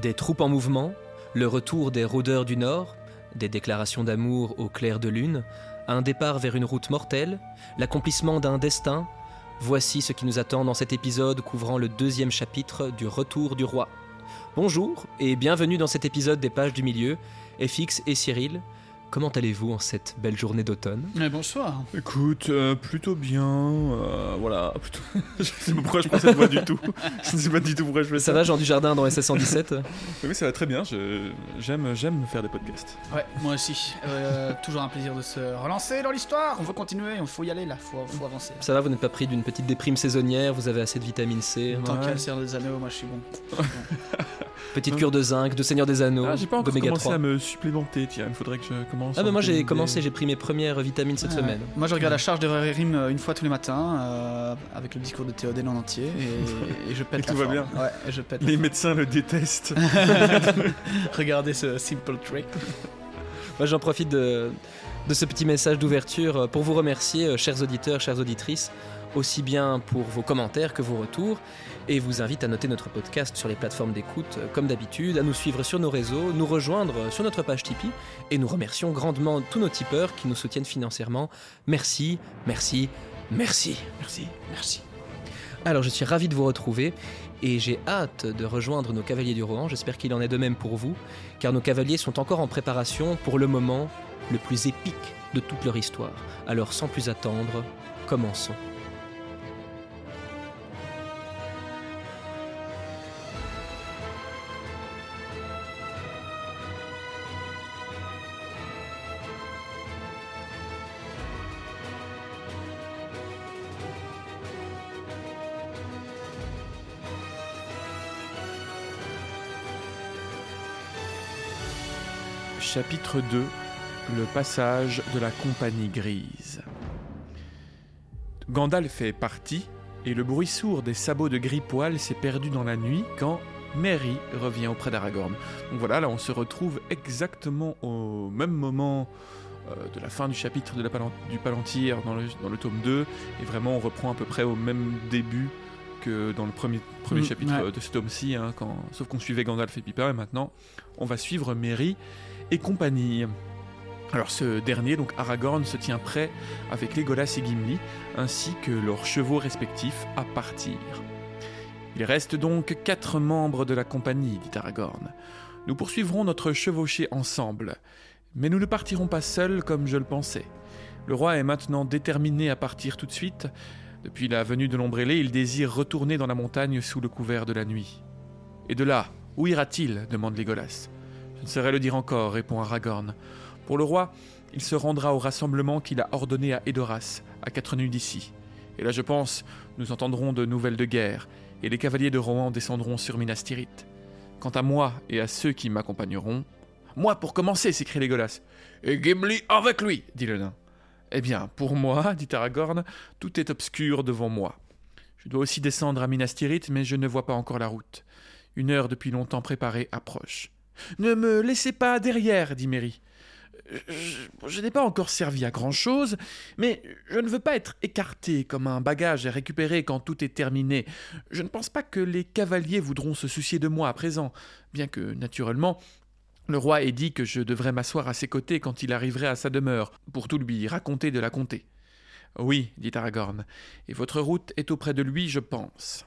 Des troupes en mouvement, le retour des rôdeurs du Nord, des déclarations d'amour au clair de lune, un départ vers une route mortelle, l'accomplissement d'un destin, voici ce qui nous attend dans cet épisode couvrant le deuxième chapitre du Retour du Roi. Bonjour et bienvenue dans cet épisode des pages du milieu, FX et Cyril. Comment allez-vous en cette belle journée d'automne? Mais bonsoir. Écoute, euh, plutôt bien. euh, voilà. plutôt- je sais pas pourquoi je prends cette voix du tout. Je ne sais pas du tout pourquoi je fais ça. Ça va Jean Dujardin dans SS 117 Oui, ça va très bien. je- J'aime, j'aime faire des podcasts. Ouais, moi aussi. Euh, toujours un plaisir de se relancer dans l'histoire. On veut continuer, il faut y aller là, faut, faut avancer. Ça va, vous n'êtes pas pris d'une petite déprime saisonnière, vous avez assez de vitamine C, Tant Ouais. qu'il y a le Seigneur des Anneaux, moi je suis bon. petite cure de zinc, de Seigneur des Anneaux, Ah, j'ai pas encore d'oméga commencé 3. à me supplémenter. Tiens, il faudrait que je Ah bah moi j'ai commencé, j'ai pris mes premières vitamines cette semaine. Moi je regarde la charge de Rime euh, une fois tous les matins euh, avec le discours de Théoden en entier et, et je pète Et la tout va bien. Ouais, et je pète. Les médecins le détestent. Regardez ce simple trick. Moi j'en profite de, de ce petit message d'ouverture euh, pour vous remercier, chers auditeurs, chères auditrices, aussi bien pour vos commentaires que vos retours, et vous invite à noter notre podcast sur les plateformes d'écoute, euh, comme d'habitude, à nous suivre sur nos réseaux, nous rejoindre euh, sur notre page Tipeee, et nous remercions grandement tous nos tipeurs qui nous soutiennent financièrement. Merci, merci, merci. Merci, merci. Alors je suis ravi de vous retrouver et j'ai hâte de rejoindre nos cavaliers du Rohan. J'espère qu'il en est de même pour vous, car nos cavaliers sont encore en préparation pour le moment le plus épique de toute leur histoire. Alors sans plus attendre, commençons. Chapitre 2 Le passage de la compagnie grise. Gandalf est parti, et le bruit sourd des sabots de gris poil s'est perdu dans la nuit quand Merry revient auprès d'Aragorn. Donc voilà, là on se retrouve exactement au même moment euh, de la fin du chapitre de la Palan- du Palantir dans le, dans le tome 2, et vraiment on reprend à peu près au même début que dans le premier, premier Mm, chapitre ouais. de ce tome-ci, hein, sauf qu'on suivait Gandalf et Pippin, et maintenant on va suivre Merry et compagnie. Alors ce dernier, donc Aragorn, se tient prêt avec Legolas et Gimli, ainsi que leurs chevaux respectifs, à partir. Il reste donc quatre membres de la compagnie, dit Aragorn. Nous poursuivrons notre chevauchée ensemble, mais nous ne partirons pas seuls comme je le pensais. Le roi est maintenant déterminé à partir tout de suite. Depuis la venue de l'ombrellé, il désire retourner dans la montagne sous le couvert de la nuit. Et de là, où ira-t-il? demande Legolas. Je ne saurais le dire encore, répond Aragorn. Pour le roi, il se rendra au rassemblement qu'il a ordonné à Edoras, à quatre nuits d'ici. Et là, je pense, nous entendrons de nouvelles de guerre, et les cavaliers de Rohan descendront sur Minas Tirith. Quant à moi et à ceux qui m'accompagneront... Moi pour commencer, s'écrie Legolas. Et Gimli avec lui, dit le nain. Eh bien, pour moi, dit Aragorn, tout est obscur devant moi. Je dois aussi descendre à Minas Tirith, mais je ne vois pas encore la route. Une heure depuis longtemps préparée approche. Ne me laissez pas derrière, dit Merry. Je, je n'ai pas encore servi à grand-chose, mais je ne veux pas être écarté comme un bagage à récupérer quand tout est terminé. Je ne pense pas que les cavaliers voudront se soucier de moi à présent, bien que, naturellement, le roi ait dit que je devrais m'asseoir à ses côtés quand il arriverait à sa demeure, pour tout lui raconter de la comté. Oui, dit Aragorn, et votre route est auprès de lui, je pense.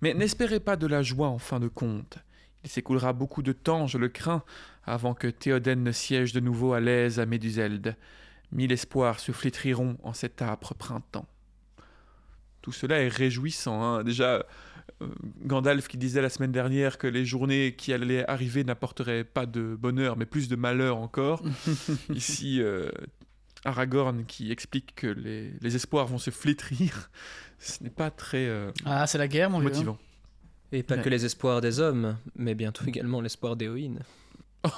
Mais n'espérez pas de la joie en fin de compte. Il s'écoulera beaucoup de temps, je le crains, avant que Théoden ne siège de nouveau à l'aise à Méduselde. Mille espoirs se flétriront en cet âpre printemps. Tout cela est réjouissant. hein. Déjà, euh, Gandalf qui disait la semaine dernière que les journées qui allaient arriver n'apporteraient pas de bonheur, mais plus de malheur encore. Ici, euh, Aragorn qui explique que les, les espoirs vont se flétrir. Ce n'est pas très euh, Ah, c'est la guerre, mon vieux. motivant. Et pas Ouais. que les espoirs des hommes, mais bientôt également l'espoir. Bien,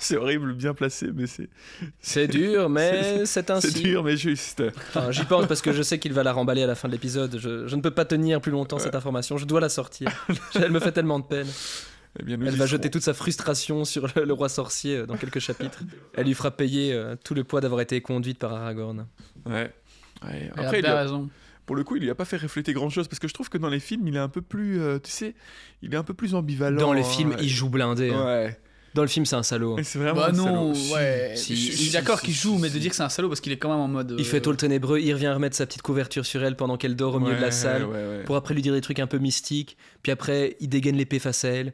c'est horrible, bien placé, mais c'est C'est dur, mais c'est ainsi. c'est dur, mais juste. Enfin, J'y pense parce que je sais qu'il va la remballer à la fin de l'épisode. Je, je ne peux pas tenir plus longtemps cette information. Je dois la sortir. Elle me fait tellement de peine. Eh bien, nous Elle va serons. jeter toute sa frustration sur le, le roi sorcier euh, dans quelques chapitres. Elle lui fera payer euh, tout le poids d'avoir été conduite par Aragorn. Ouais. Ouais. Elle a Après, il lui a- raison. Pour le coup, il lui a pas fait refléter grand chose parce que je trouve que dans les films, il est un peu plus, euh, tu sais, il est un peu plus ambivalent. Dans les films, hein. il joue blindé. hein. Dans le film, c'est un salaud. Et c'est vraiment. Bah un non, salaud. ouais. Si, je suis si, d'accord si, qu'il si, joue, mais de dire que c'est un salaud parce qu'il est quand même en mode. Il fait tout le ténébreux, il revient remettre sa petite couverture sur elle pendant qu'elle dort au milieu de la salle, ouais, ouais. pour après lui dire des trucs un peu mystiques, puis après il dégaine l'épée face à elle.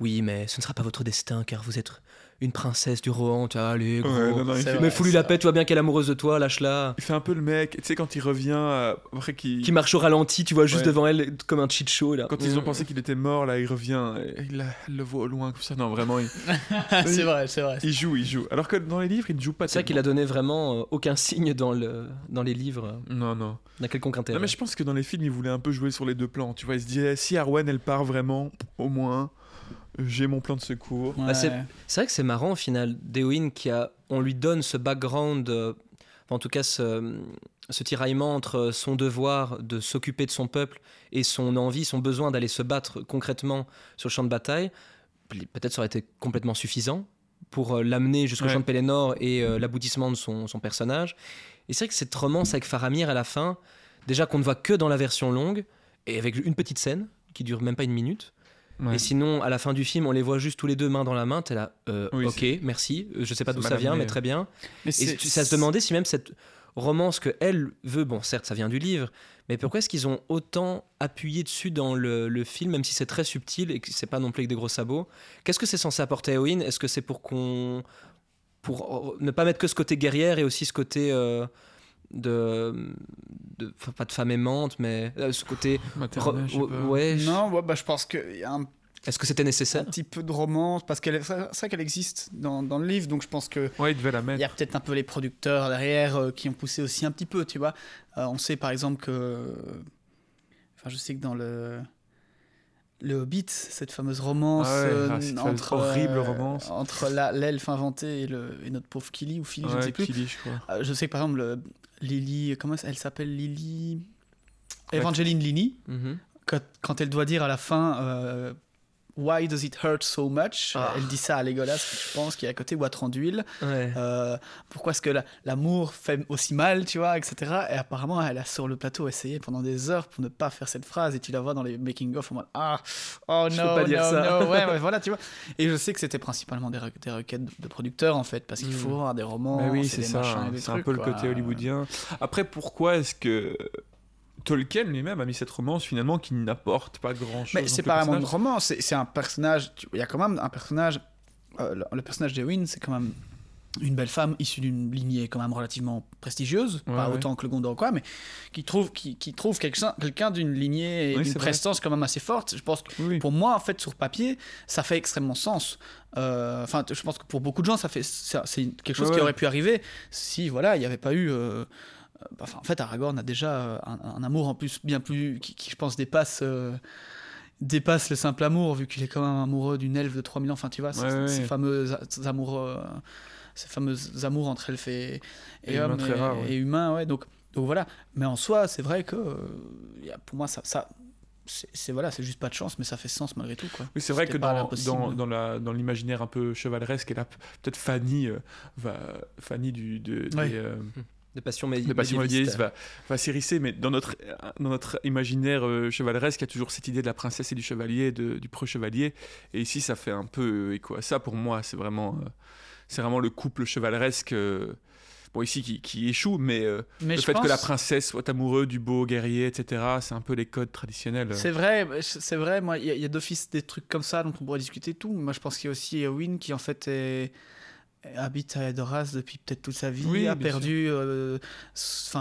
Oui, mais ce ne sera pas votre destin car vous êtes une princesse du Rohan, tu vois, allez, gros. Ouais, non, non, il C'est fait- mais fous-lui la paix, tu vois bien qu'elle est amoureuse de toi, lâche-la. Il fait un peu le mec, tu sais, quand il revient, euh, après qu'il. Qui marche au ralenti, tu vois, juste Ouais. devant elle, comme un cheat show, là. Quand ils ont Mm. pensé qu'il était mort, là, il revient, et il, la- elle le voit au loin, comme ça. Non, vraiment, il, c'est vrai, c'est vrai. il joue, il joue. Alors que dans les livres, il ne joue pas C'est vrai qu'il a donné vraiment euh, aucun signe dans, le, dans les livres euh, Non, non. d'un quelconque intérêt. Non, mais je pense que dans les films, il voulait un peu jouer sur les deux plans. Tu vois, il se disait, si Arwen, elle part vraiment, au moins, j'ai mon plan de secours. Ouais. Bah, c'est- vrai que c'est marrant au final, Deoin qui a, on lui donne ce background, euh, en tout cas ce, ce tiraillement entre son devoir de s'occuper de son peuple et son envie, son besoin d'aller se battre concrètement sur le champ de bataille. Peut-être ça aurait été complètement suffisant pour euh, l'amener jusqu'au Ouais. champ de Pelennor et euh, l'aboutissement de son, son personnage. Et c'est vrai que cette romance avec Faramir à la fin, déjà qu'on ne voit que dans la version longue et avec une petite scène qui dure même pas une minute. Ouais. Et sinon, à la fin du film, on les voit juste tous les deux main dans la main. T'es là, euh, Oui, ok, merci. Euh, Je sais pas d'où ça vient, mais très bien. Mais Et ça se demandait si même cette romance que elle veut, bon, certes, ça vient du livre, mais pourquoi est-ce qu'ils ont autant appuyé dessus dans le, le film, même si c'est très subtil et que c'est pas non plus avec des gros sabots? Qu'est-ce que c'est censé apporter à Owen? Est-ce que c'est pour qu'on. pour ne pas mettre que ce côté guerrière et aussi ce côté. euh, de, de- enfin, pas de femme aimante mais euh, ce côté Maternelle, je sais re- pas. ouais Non, ouais, bah, je pense qu'il y a un, est-ce que c'était un nécessaire petit peu de romance parce qu'elle est- c'est vrai qu'elle existe dans, dans le livre, donc je pense que Ouais, il devait la il mettre. y a peut-être un peu les producteurs derrière euh, qui ont poussé aussi un petit peu, tu vois. Euh, on sait par exemple que, enfin, je sais que dans le le Hobbit, cette fameuse romance Ah ouais, euh, ah, cette entre horrible romance. entre la- l'elfe inventé et, le, et notre pauvre Killy ou Philly, je ne sais plus. Killy, je crois. Euh, je sais que par exemple le- Lily, comment elle s'appelle Lily? Evangeline Lini, Mhm. quand, quand elle doit dire à la fin euh, Why does it hurt so much? Ah. Elle dit ça à Legolas, je pense, qui est à côté, boîte d'huile. Ouais. Euh, pourquoi est-ce que la- l'amour fait aussi mal, tu vois, etc. Et apparemment, elle a sur le plateau essayé pendant des heures pour ne pas faire cette phrase. Et tu la vois dans les making-of en mode Ah, oh Je peux pas dire no, ça. no. Ouais, ouais, voilà, tu vois. Et je sais que c'était principalement des, re- des requêtes de, producteurs, en fait, parce qu'il Mm. faut avoir des romans. Mais oui, c'est ça. C'est un peu le côté hollywoodien. Après, pourquoi est-ce que Tolkien lui-même a mis cette romance finalement qui n'apporte pas grand-chose Mais c'est pas vraiment une romance, c'est c'est un personnage. Il y a quand même un personnage. euh, le, le personnage d'Ewin, c'est quand même une belle femme issue d'une lignée quand même relativement prestigieuse, Ouais, pas ouais. autant que le Gondor quoi, mais qui trouve, qui, qui trouve quelqu'un quelqu'un d'une lignée et Oui, d'une vrai. prestance quand même assez forte. Je pense que Oui, pour moi, en fait, sur papier, ça fait extrêmement sens. Euh, Enfin, je pense que pour beaucoup de gens, ça fait, c'est quelque chose Ouais, qui aurait pu arriver si, voilà, il n'y avait pas eu. euh, enfin, en fait, Aragorn a déjà euh, un, un amour en plus bien plus qui, qui, je pense, dépasse. euh, dépasse le simple amour vu qu'il est quand même amoureux d'une elfe de 3000 ans enfin tu vois ces, Ouais, ouais, ces ouais. fameux a- amours euh, ces fameux amours entre elfes et, et Et humains hommes et, rares, ouais. et humains ouais donc donc voilà mais en soi c'est vrai que euh, y a- pour moi ça, ça c'est voilà c'est juste pas de chance mais ça fait sens malgré tout quoi Oui, c'est vrai que dans, dans, dans, la, dans l'imaginaire un peu chevaleresque, et là, peut-être Fanny, euh, va, Fanny du, de, des, Ouais. euh, Des passions mé- de Passion médiévistes. va, va s'hérisser, mais dans notre, dans notre imaginaire euh, chevaleresque, il y a toujours cette idée de la princesse et du chevalier, de- du preux-chevalier, et ici ça fait un peu euh, écho à ça. Pour moi, c'est vraiment, euh, c'est vraiment le couple chevaleresque, euh, bon ici qui, qui échoue, mais, euh, mais le fait pense que la princesse soit amoureuse du beau guerrier, etc., c'est un peu les codes traditionnels. C'est vrai, c'est vrai. Moi, il y a, d'office des trucs comme ça dont on pourrait discuter tout. Moi, je pense qu'il y a aussi Win qui en fait est- habite à Edoras depuis peut-être toute sa vie, Oui, a perdu, euh,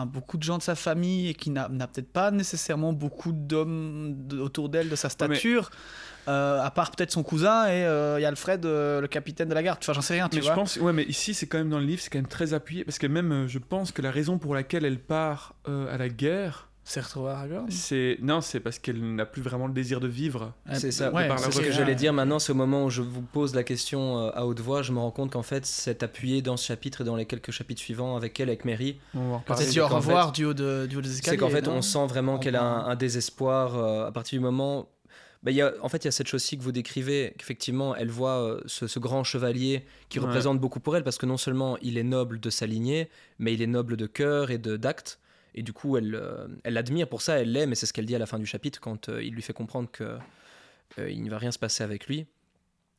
beaucoup de gens de sa famille et qui n'a peut-être pas nécessairement beaucoup d'hommes autour d'elle de sa mais- stature. euh, à part peut-être son cousin et euh, il y a Alfred, le capitaine de la garde. Enfin, j'en sais rien, tu Mais je pense, ouais, mais ici c'est quand même dans le livre, c'est quand même très appuyé parce que même je pense que la raison pour laquelle elle part à la guerre, C'est retrouvé Aragorn? c'est non, c'est parce qu'elle n'a plus vraiment le désir de vivre. C'est ça, Ouais, c'est ce que j'allais dire maintenant, c'est au moment où je vous pose la question euh, à haute voix, je me rends compte qu'en fait, c'est appuyé dans ce chapitre et dans les quelques chapitres suivants avec elle, avec Mary. On va en Quand c'est du au revoir du haut, de, du haut des escaliers. C'est qu'en fait, on sent vraiment On qu'elle a un, désespoir euh, à partir du moment. Bah, il y a, en fait, il y a cette chose-ci que vous décrivez, qu'effectivement, elle voit euh, ce, ce grand chevalier qui Ouais. représente beaucoup pour elle, parce que non seulement il est noble de sa lignée, mais il est noble de cœur et de d'acte. Et du coup, elle euh, elle l'admire pour ça, elle l'aime, et c'est ce qu'elle dit à la fin du chapitre quand euh, il lui fait comprendre que euh, il ne va rien se passer avec lui.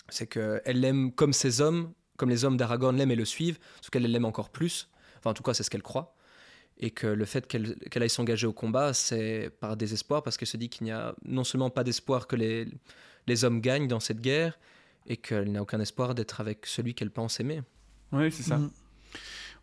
C'est qu'elle l'aime comme ses hommes, comme les hommes d'Aragorn l'aiment et le suivent, sauf qu'elle l'aime encore plus. Enfin, en tout cas, c'est ce qu'elle croit. Et que le fait qu'elle qu'elle aille s'engager au combat, c'est par désespoir, parce qu'elle se dit qu'il n'y a non seulement pas d'espoir que les, les hommes gagnent dans cette guerre, et qu'elle n'a aucun espoir d'être avec celui qu'elle pense aimer. Oui, c'est ça. Mm.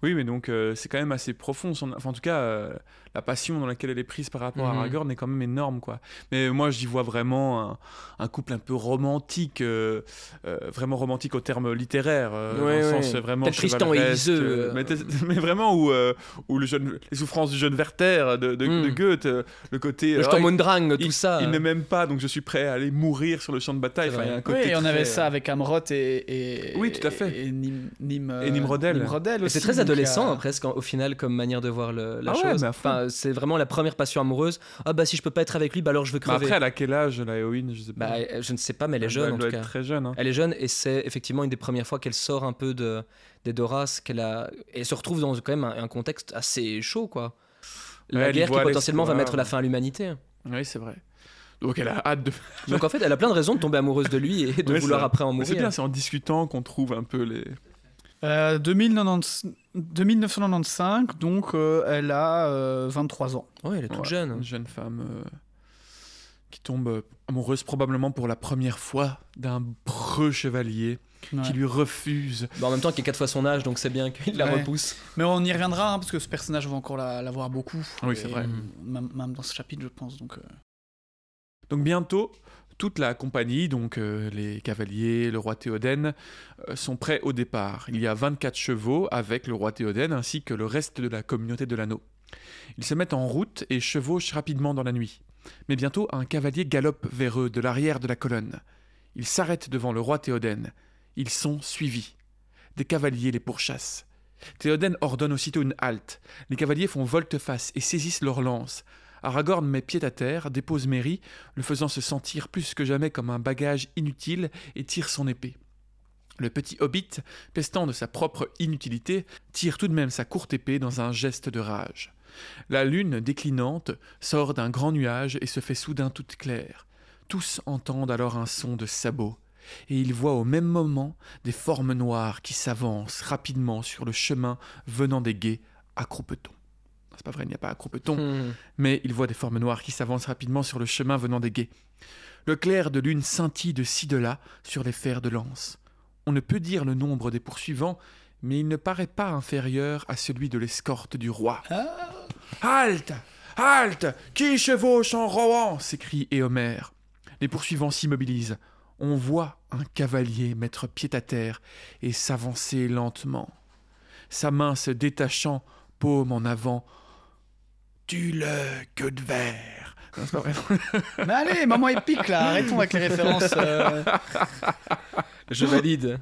Oui, mais donc euh, c'est quand même assez profond. Son... Enfin, en tout cas, euh, la passion dans laquelle elle est prise par rapport à Mhm. Aragorn est quand même énorme, quoi. Mais moi, j'y vois vraiment un, un couple un peu romantique, euh, euh, vraiment romantique au terme littéraire, euh, Ouais, dans le ouais. sens vraiment Tristan et Iseux, mais, vraiment où, euh, où le jeune, les souffrances du jeune Werther de, de, de Goethe, le côté. Le euh, Sturmundrang, il- tout ça. Il ne m'aime pas, donc je suis prêt à aller mourir sur le champ de bataille. C'est Enfin, il y a vrai. un côté Oui, et on très- avait ça avec Amrot et, et Oui, tout à fait. et, et Nim, Nim, Et Nimrodel. Nimrodel Et aussi, c'est très adolescent euh, presque au final comme manière de voir le- la Ah chose. Enfin, c'est vraiment la première passion amoureuse. Ah bah si je peux pas être avec lui, bah alors je veux Mais crever. après, elle a quel âge, la héroïne Je sais pas. Bah, euh, je ne sais pas, mais elle est Elle jeune doit- en elle tout doit cas. être très jeune. hein. Elle est jeune et c'est effectivement une des premières fois qu'elle sort un peu de, des Doras, qu'elle a et se retrouve dans quand même un, un contexte assez chaud quoi. La Ouais, elle guerre qui potentiellement va mettre la fin à l'humanité. Oui, c'est vrai. Donc elle a hâte de. Donc en fait, elle a plein de raisons de tomber amoureuse de lui et de Ouais, vouloir après en Mais c'est mourir. bien, c'est en discutant qu'on trouve un peu les. Euh, 2090 2995, donc euh, elle a euh, 23 ans. Ouais, elle est toute Ouais, jeune. Une jeune femme euh, qui tombe euh, amoureuse probablement pour la première fois d'un preux chevalier Ouais. qui lui refuse. Bah, en même temps, qui est quatre fois son âge, donc c'est bien qu'il la Ouais. repousse. Mais on y reviendra, hein, parce que ce personnage va encore la, la voir beaucoup. Oui, c'est vrai. euh, Même, même dans ce chapitre, je pense. Donc, euh, Donc bientôt, toute la compagnie, donc euh, les cavaliers, le roi Théoden, euh, sont prêts au départ. Il y a 24 chevaux avec le roi Théoden ainsi que le reste de la communauté de l'anneau. Ils se mettent en route et chevauchent rapidement dans la nuit. Mais bientôt, un cavalier galope vers eux de l'arrière de la colonne. Ils s'arrêtent devant le roi Théoden. Ils sont suivis. Des cavaliers les pourchassent. Théoden ordonne aussitôt une halte. Les cavaliers font volte-face et saisissent leurs lances. Aragorn met pied à terre, dépose Merry, le faisant se sentir plus que jamais comme un bagage inutile, et tire son épée. Le petit hobbit, pestant de sa propre inutilité, tire tout de même sa courte épée dans un geste de rage. La lune déclinante sort d'un grand nuage et se fait soudain toute claire. Tous entendent alors un son de sabots, et ils voient au même moment des formes noires qui s'avancent rapidement sur le chemin venant des guets à Croupeton. C'est pas vrai, il n'y a pas à Croupeton, Hmm. mais il voit des formes noires qui s'avancent rapidement sur le chemin venant des guets. Le clair de lune scintille de ci de là sur les fers de lance. On ne peut dire le nombre des poursuivants, mais il ne paraît pas inférieur à celui de l'escorte du roi. Halte Halte Qui chevauche en Rohan s'écrie Éomer. Les poursuivants s'immobilisent. On voit un cavalier mettre pied à terre et s'avancer lentement. Sa main se détachant, paume en avant. Tue-le, queue de verre Non, c'est pas vrai. Mais allez, maman épique là, arrêtons avec les références. euh. Je valide.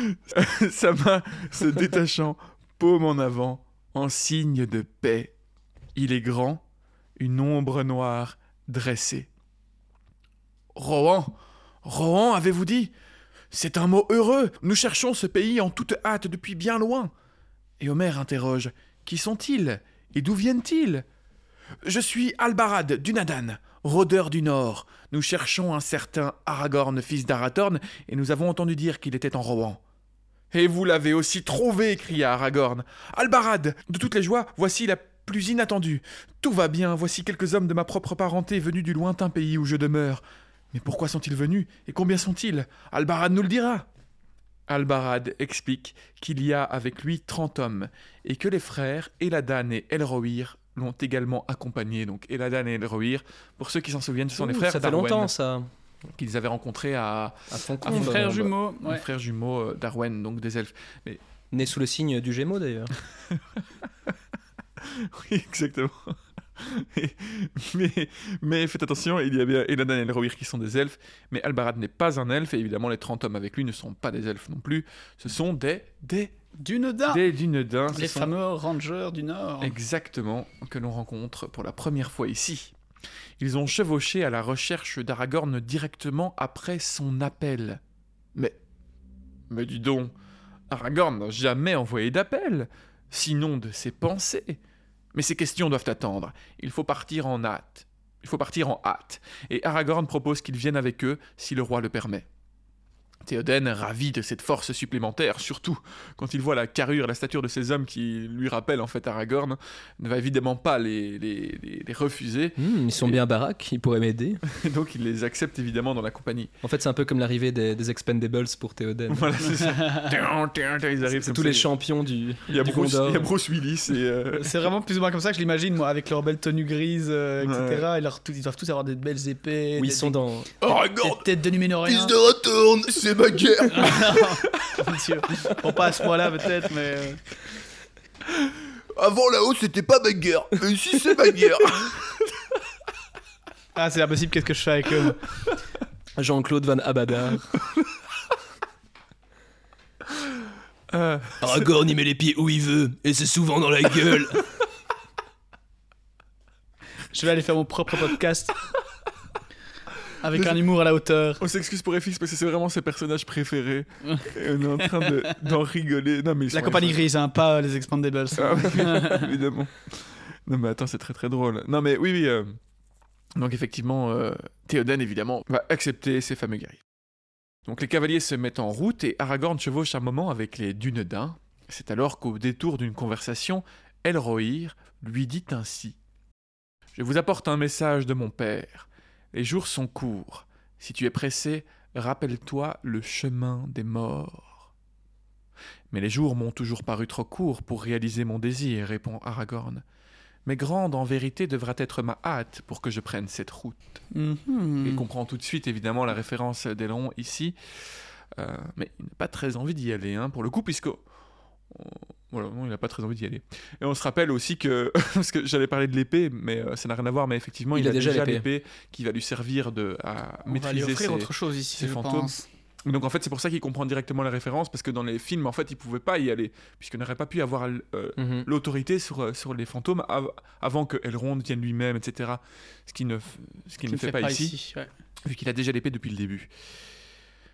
Sa main se détachant, paume en avant, en signe de paix. Il est grand, une ombre noire dressée. Rohan, Rohan, avez-vous dit? C'est un mot heureux. Nous cherchons ce pays en toute hâte depuis bien loin. Et Omer interroge Qui sont-ils? Et d'où viennent-ils? Je suis Albarad Dunadan, rôdeur du Nord. Nous cherchons un certain Aragorn, fils d'Arathorn, et nous avons entendu dire qu'il était en Rohan. Et vous l'avez aussi trouvé, cria Aragorn. Albarad, de toutes les joies, voici la plus inattendue. Tout va bien, voici quelques hommes de ma propre parenté venus du lointain pays où je demeure. Mais pourquoi sont-ils venus et combien sont-ils? Albarad nous le dira. Albarad explique qu'il y a avec lui trente hommes et que les frères Eladan et Elrohir l'ont également accompagné. Donc Eladan et Elrohir, pour ceux qui s'en souviennent, ce sont les Ouh, frères Ça fait longtemps ça. qu'ils avaient rencontrés à, À Les bah, jumeaux. les ouais. frères jumeaux euh, d'Arwen, donc des elfes. Né sous le signe du Gémeaux d'ailleurs. Oui, exactement. Et- mais, mais faites attention, il y a bien Eladan et Elrohir qui sont des elfes, mais Albarad n'est pas un elfe, et évidemment les 30 hommes avec lui ne sont pas des elfes non plus, ce sont des, des, Dunedain, des Dunedains, ce les sont fameux rangers du Nord. exactement que l'on rencontre pour la première fois ici. Ils ont chevauché à la recherche d'Aragorn directement après son appel. Mais, mais dis donc, Aragorn n'a jamais envoyé d'appel, sinon de ses pensées. Mais ces questions doivent attendre. Il faut partir en hâte. Il faut partir en hâte. Et Aragorn propose qu'ils viennent avec eux si le roi le permet. Théoden, ravi de cette force supplémentaire, surtout quand il voit la carrure, la stature de ces hommes qui lui rappellent en fait Aragorn, ne va évidemment pas les, les, les- les refuser. Hmm, ils sont Et- bien baraques, ils pourraient m'aider. Donc il les accepte évidemment dans la compagnie. En fait, c'est un peu comme l'arrivée des, des Expendables pour Théoden. Voilà, c'est ça. Tiens, tiens, tiens, ils arrivent C'est comme tous ça. les champions du, Il y a Bruce, Gondor. il y a Bruce Willis euh, C'est vraiment plus ou moins comme ça que je l'imagine, moi, avec leur belle tenue grise, euh, etc. Et leur, tout- ils doivent tous avoir des belles épées, des, ils sont dans... des- Aragorn, des têtes de Numénorien. de retourne, c'est ma guerre. Mon Dieu. Bon, pas à ce point-là, peut-être, mais. euh, Avant là-haut, c'était pas ma guerre, mais ici c'est ma guerre. Ah, c'est impossible, qu'est-ce que je fais avec eux Jean-Claude Van Abadar. Euh, Aragorn, il met les pieds où il veut, et c'est souvent dans la gueule. Je vais aller faire mon propre podcast. Avec un humour à la hauteur. on s'excuse pour FX parce que c'est vraiment ses personnages préférés. Et on est en train de- d'en rigoler. Non, mais ils La compagnie grise, hein, pas les Expandables. Ah oui, évidemment. Non mais attends, c'est très très drôle. Non mais oui, oui. euh, Donc effectivement, euh, Théoden évidemment va accepter ces fameux guerriers. Donc les cavaliers se mettent en route et Aragorn chevauche un moment avec les Dunedains. C'est alors qu'au détour d'une conversation, Elrohir lui dit ainsi Je vous apporte un message de mon père. Les jours sont courts. Si tu es pressé, rappelle-toi le chemin des morts. Mais les jours m'ont toujours paru trop courts pour réaliser mon désir, répond Aragorn. Mais grande en vérité devra être ma hâte pour que je prenne cette route. Il comprend tout de suite évidemment la référence d'Elrond ici, Euh, mais il n'a pas très envie d'y aller, hein, pour le coup, puisque voilà, non, il n'a pas très envie d'y aller. Et on se rappelle aussi que parce que j'allais parler de l'épée, mais euh, ça n'a rien à voir, mais effectivement, il, Il a a déjà l'épée. qui va lui servir de à On va lui maîtriser offrir ses- autre chose ici, ses je fantômes. pense. donc en fait, c'est pour ça qu'il comprend directement la référence, parce que dans les films, en fait, il pouvait pas y aller, puisqu'il n'aurait pas pu avoir euh, Mhm. l'autorité sur, euh, sur les fantômes av- avant que Elrond vienne lui-même, etc. Ce qui ne, ce qu'il Tu ne fait pas, ici, ouais. vu qu'il a déjà l'épée depuis le début.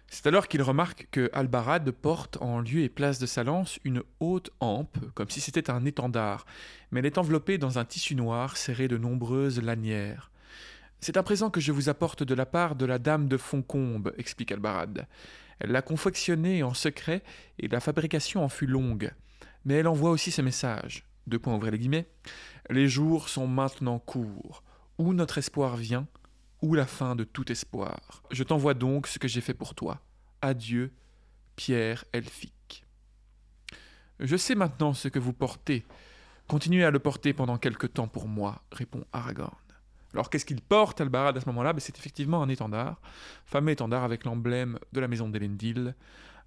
C'est alors qu'il remarque que Albarad porte en lieu et place de sa lance une haute hampe, comme si c'était un étendard, mais elle est enveloppée dans un tissu noir serré de nombreuses lanières. C'est un présent que je vous apporte de la part de la dame de Foncombe, explique Albarad. Elle l'a confectionné en secret et la fabrication en fut longue. Mais elle envoie aussi ce message. Deux points ouvrez les guillemets. Les jours sont maintenant courts. Où notre espoir vient, ou la fin de tout espoir. Je t'envoie donc ce que j'ai fait pour toi. Adieu, Pierre Elphick. Je sais maintenant ce que vous portez. Continuez à le porter pendant quelque temps pour moi, répond Aragorn. Alors qu'est-ce qu'il porte, Albarad, à ce moment-là? Ben, C'est effectivement un étendard, fameux étendard avec l'emblème de la maison d'Elendil,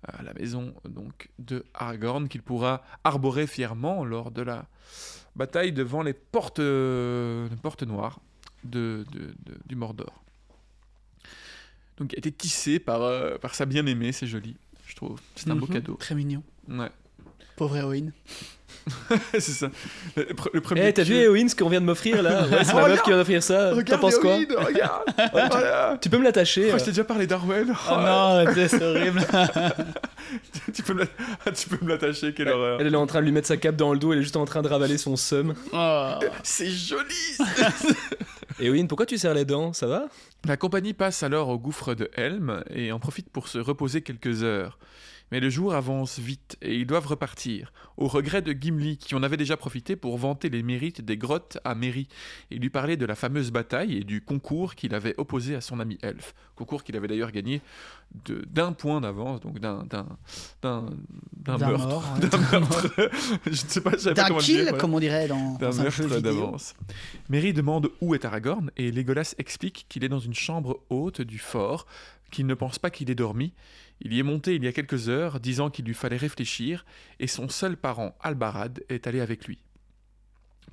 euh, la maison donc de Aragorn qu'il pourra arborer fièrement lors de la bataille devant les portes, euh, portes noires de, de- de- du Mordor. Donc il a été tissé par, euh, par sa bien-aimée, c'est joli, je trouve. C'est un beau Mhm. cadeau. Très mignon. Ouais, Pauvre héroïne. c'est ça. Le, pr- le Eh, premier t'as vu Eowyn, ce qu'on vient de m'offrir là Ouais, C'est ma meuf qui vient d'offrir ça. T'en Regarde, penses quoi Héroïne, regarde Voilà. Tu peux me l'attacher Oh, euh. je t'ai déjà parlé d'Arwen. Oh non, c'est horrible. tu, peux me la- tu peux me l'attacher, quelle horreur. Elle est en train de lui mettre sa cape dans le dos, elle est juste en train de ravaler son seum. Oh. C'est joli Eowyn, pourquoi tu serres les dents? Ça va? La compagnie passe alors au gouffre de Helm et en profite pour se reposer quelques heures. Mais le jour avance vite et ils doivent repartir, au regret de Gimli qui en avait déjà profité pour vanter les mérites des grottes à Merry et lui parler de la fameuse bataille et du concours qu'il avait opposé à son ami Elf. Concours qu'il avait d'ailleurs gagné d'un point d'avance, donc d'un d'un d'un d'un D'un meurtre. mort, hein. D'un meurtre. Je ne sais pas, je pas D'un comment kill, dire, voilà comme on dirait dans, d'un meurtre d'avance. Merry demande où est Aragorn et Legolas explique qu'il est dans une chambre haute du fort, qu'il ne pense pas qu'il ait dormi. Il y est monté il y a quelques heures, disant qu'il lui fallait réfléchir, et son seul parent, Albarad, est allé avec lui.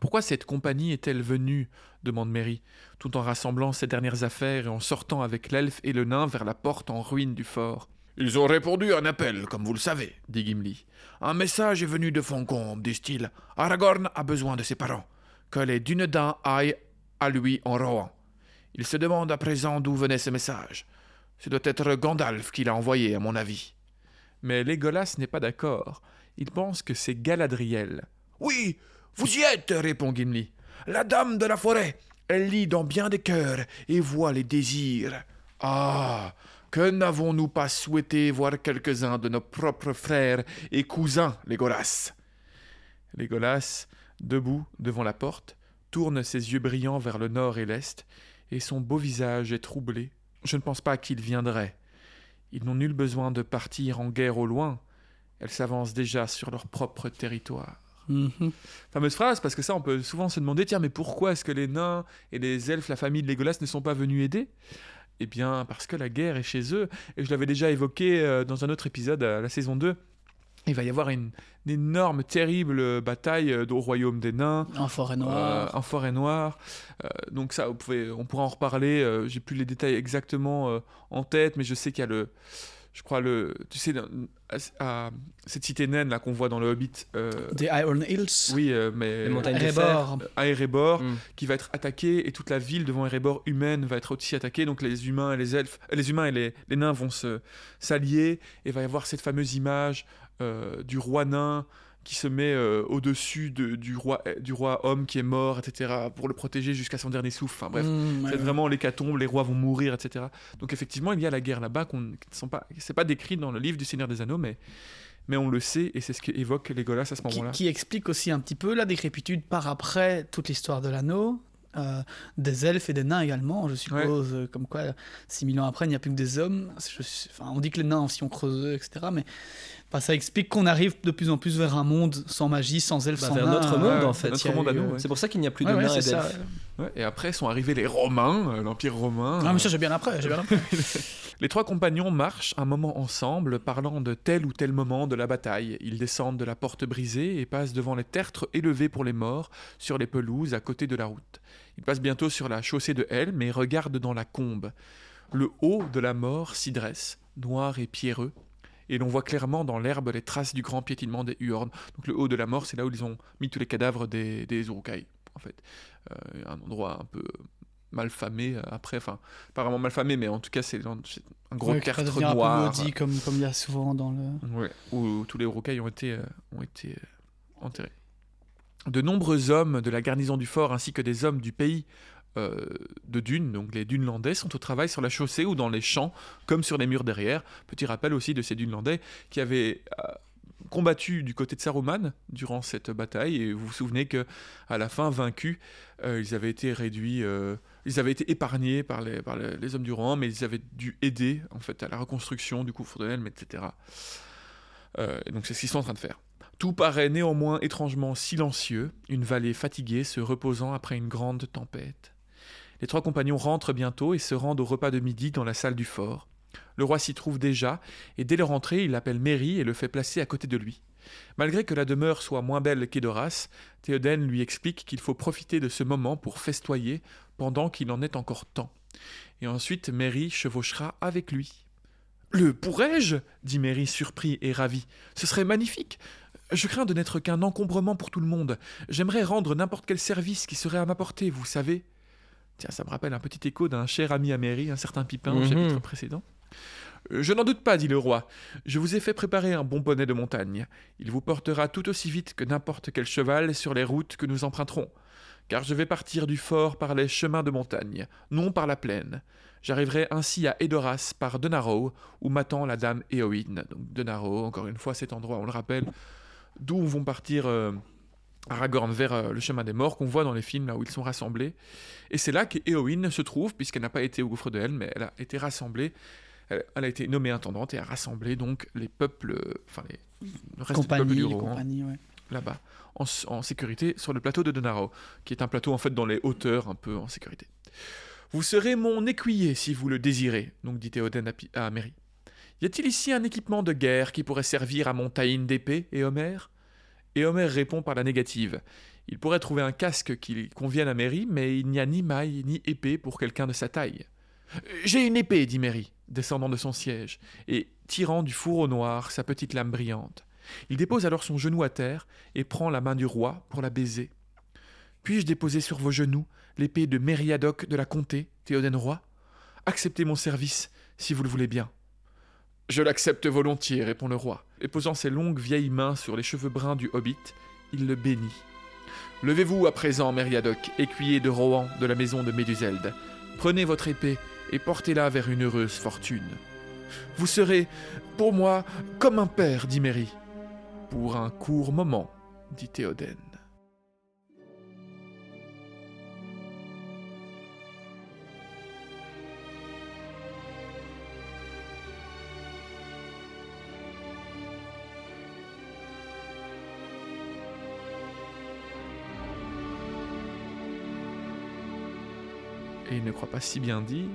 Pourquoi cette compagnie est-elle venue? demande Merry, tout en rassemblant ses dernières affaires et en sortant avec l'elfe et le nain vers la porte en ruine du fort. Ils ont répondu à un appel, comme vous le savez, dit Gimli. Un message est venu de Foncombe, disent-ils. Aragorn a besoin de ses parents. Que les Dunedains aillent à lui en Rohan. Il se demande à présent d'où venait ce message. Ce doit être Gandalf qui l'a envoyé, à mon avis. Mais Legolas n'est pas d'accord. Il pense que c'est Galadriel. Oui, Vous y êtes, répond Gimli. La dame de la forêt, elle lit dans bien des cœurs et voit les désirs. Ah, que n'avons-nous pas souhaité voir quelques-uns de nos propres frères et cousins, Légolas Légolas, debout devant la porte, tourne ses yeux brillants vers le nord et l'est, et son beau visage est troublé. Je ne pense pas qu'il viendrait. Ils n'ont nul besoin de partir en guerre au loin. Elles s'avancent déjà sur leur propre territoire. Mhm. Fameuse phrase, parce que ça, on peut souvent se demander, tiens, mais pourquoi est-ce que les nains et les elfes, la famille de Légolas, ne sont pas venus aider? Eh bien, parce que la guerre est chez eux. Et je l'avais déjà évoqué euh, dans un autre épisode, à la saison 2. Il va y avoir une, une énorme, terrible bataille euh, au royaume des nains. En forêt Euh, noire. en forêt noire. Euh, donc ça, vous pouvez, on pourra en reparler. euh, J'ai plus les détails exactement euh, en tête, mais je sais qu'il y a le, je crois le, tu sais, à, à cette cité naine là qu'on voit dans le Hobbit. euh, Des Iron Hills. oui, euh, mais Les montagnes de Erebor. fer. à Erebor, Mm. qui va être attaqué et toute la ville devant Erebor humaine va être aussi attaquée. Donc les humains et les elfes, euh, les humains et les, les nains vont se s'allier et va y avoir cette fameuse image euh, du roi nain qui se met euh, au-dessus de- du roi euh, du roi homme qui est mort, etc. pour le protéger jusqu'à son dernier souffle. Enfin bref. Mm, ouais, C'est ouais. vraiment l'hécatombe, les rois vont mourir, etc. Donc effectivement, il y a la guerre là-bas qu'on ne sont pas, c'est pas décrit dans le livre du Seigneur des Anneaux, mais mais on le sait et c'est ce qu'évoque Legolas à ce qui, moment-là. qui explique aussi un petit peu la décrépitude par après toute l'histoire de l'anneau, euh, des elfes et des nains également, je suppose, euh, comme quoi 6000 ans après il n'y a plus que des hommes. Je enfin, on dit que les nains aussi ont creusé, etc. Mais enfin, ça explique qu'on arrive de plus en plus vers un monde sans magie, sans elfes, Bah, sans vers nains. notre euh, monde en fait. notre Il y a monde à eu- nous, ouais. C'est pour ça qu'il n'y a plus de nains et d'elfes. Ouais, et après sont arrivés les Romains, euh, l'Empire romain. Ah, mais euh, ça, j'ai bien après, j'ai bien après. Les trois compagnons marchent un moment ensemble, parlant de tel ou tel moment de la bataille. Ils descendent de la porte brisée et passent devant les tertres élevés pour les morts, sur les pelouses à côté de la route. Ils passent bientôt sur la chaussée de Helm et regardent dans la combe. Le haut de la mort s'y dresse, noir et pierreux, et l'on voit clairement dans l'herbe les traces du grand piétinement des Huornes. Donc le haut de la mort, c'est là où ils ont mis tous les cadavres des, Uruk-hai, en fait. Euh, un endroit un peu mal famé euh, après, enfin, pas vraiment mal famé, mais en tout cas, c'est un gros Ouais, tertre devenir un peu noir. maudit, comme, comme il y a souvent dans le. Ouais, où tous les Uruk-hai ont été, euh, ont été euh, enterrés. De nombreux hommes de la garnison du fort ainsi que des hommes du pays euh, de dunes, donc les dunelandais, sont au travail sur la chaussée ou dans les champs, comme sur les murs derrière. Petit rappel aussi de ces dunelandais qui avaient euh, combattu du côté de Saruman durant cette bataille. Et vous vous souvenez que à la fin, vaincus, euh, ils avaient été réduits, euh, ils avaient été épargnés par les, hommes du rang, mais ils avaient dû aider en fait à la reconstruction du couvre de Helm, etc. Et donc c'est ce qu'ils sont en train de faire. Tout paraît néanmoins étrangement silencieux, une vallée fatiguée se reposant après une grande tempête. Les trois compagnons rentrent bientôt et se rendent au repas de midi dans la salle du fort. Le roi s'y trouve déjà, et dès leur entrée, il l'appelle Merry et le fait placer à côté de lui. Malgré que la demeure soit moins belle qu'Edoras, Théoden lui explique qu'il faut profiter de ce moment pour festoyer pendant qu'il en est encore temps. Et ensuite, Merry chevauchera avec lui. Le pourrais-je? dit Merry surpris et ravi. Ce serait magnifique. Je crains de n'être qu'un encombrement pour tout le monde. J'aimerais rendre n'importe quel service qui serait à ma portée, vous savez. Tiens, ça me rappelle un petit écho d'un cher ami à Mary, un certain Pipin, au Mhm. chapitre précédent. Euh, Je n'en doute pas, dit le roi. Je vous ai fait préparer un bon bonnet de montagne. Il vous portera tout aussi vite que n'importe quel cheval sur les routes que nous emprunterons. Car je vais partir du fort par les chemins de montagne, non par la plaine. J'arriverai ainsi à Edoras par Denarrow, où m'attend la dame Éowyn. Donc encore une fois, cet endroit, on le rappelle, d'où vont partir euh, Aragorn vers euh, le chemin des morts, qu'on voit dans les films, là où ils sont rassemblés. Et c'est là qu'Éowyn se trouve, puisqu'elle n'a pas été au gouffre de Helm, mais elle a été rassemblée. Elle, elle a été nommée intendante et a rassemblé donc les peuples, euh, enfin les, le reste du peuple compagnie, du les Rohan compagnies, ouais. là-bas, en, sécurité, sur le plateau de Donaro, qui est un plateau en fait dans les hauteurs, un peu en sécurité. Vous serez mon écuyer si vous le désirez, donc dit Théoden à, Merry. Y a-t-il ici un équipement de guerre qui pourrait servir à mon taïn d'épée et Homer Et Homer répond par la négative. Il pourrait trouver un casque qui convienne à Merry, mais il n'y a ni maille ni épée pour quelqu'un de sa taille. J'ai une épée, dit Merry, descendant de son siège, et tirant du fourreau noir sa petite lame brillante. Il dépose alors son genou à terre et prend la main du roi pour la baiser. Puis-je déposer sur vos genoux l'épée de Mériadoc de la comté, Théoden roi? Acceptez mon service, si vous le voulez bien. Je l'accepte volontiers, répond le roi. Et posant ses longues vieilles mains sur les cheveux bruns du hobbit, il le bénit. Levez-vous à présent, Mériadoc, écuyer de Rohan de la maison de Méduselde. Prenez votre épée et portez-la vers une heureuse fortune. Vous serez, pour moi, comme un père, dit Méry. Pour un court moment, dit Théoden. Et il ne croit pas si bien dire,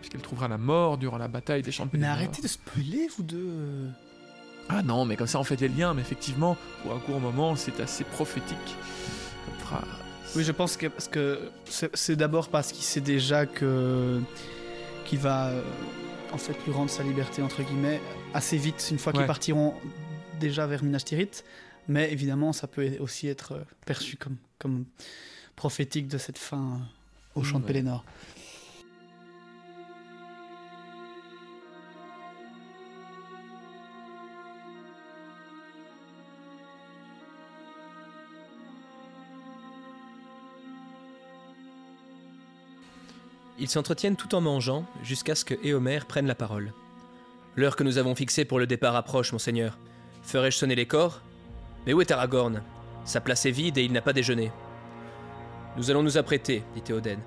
puisqu'elle trouvera la mort durant la bataille des champs de Mais arrêtez de spoiler, vous deux. Ah non, mais comme ça on fait des liens, mais effectivement, pour un court moment, c'est assez prophétique comme phrase. Oui, je pense que parce que c'est d'abord parce qu'il sait déjà que qu'il va euh, en fait lui rendre sa liberté entre guillemets assez vite une fois qu'ils Ouais. partiront déjà vers Minas Tirith. Mais évidemment, ça peut aussi être euh, perçu comme comme prophétique de cette fin euh, au champ de Ouais. Ils s'entretiennent tout en mangeant jusqu'à ce que Éomer prenne la parole. L'heure que nous avons fixée pour le départ approche, monseigneur. Ferai-je sonner les corps? Mais où est Aragorn? Sa place est vide et il n'a pas déjeuné. Nous allons nous apprêter, dit Théoden,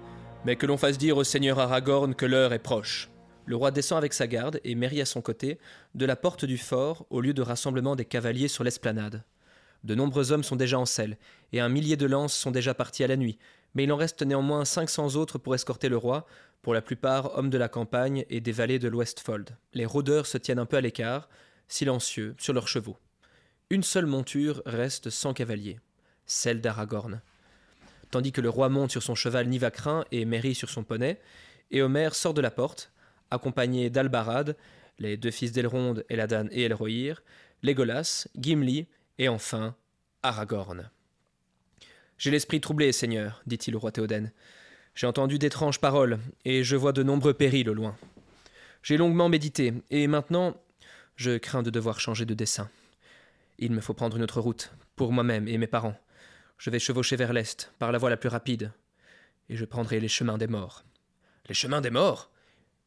mais que l'on fasse dire au seigneur Aragorn que l'heure est proche. Le roi descend avec sa garde et Merry à son côté de la porte du fort au lieu de rassemblement des cavaliers sur l'esplanade. De nombreux hommes sont déjà en selle, et un millier de lances sont déjà partis à la nuit, mais il en reste néanmoins 500 autres pour escorter le roi, pour la plupart hommes de la campagne et des vallées de l'Westfold. Les rôdeurs se tiennent un peu à l'écart, silencieux, sur leurs chevaux. Une seule monture reste sans cavalier, celle d'Aragorn. Tandis que le roi monte sur son cheval Nivacrin et Merry sur son poney, Éomer sort de la porte, accompagné d'Albarad, les deux fils d'Elrond, Eladan et Elrohir, Legolas, Gimli et enfin Aragorn. J'ai l'esprit troublé, Seigneur, dit-il au roi Théoden. J'ai entendu d'étranges paroles, et je vois de nombreux périls au loin. J'ai longuement médité, et maintenant, je crains de devoir changer de dessein. Il me faut prendre une autre route, pour moi-même et mes parents. Je vais chevaucher vers l'est, par la voie la plus rapide, et je prendrai les chemins des morts. Les chemins des morts?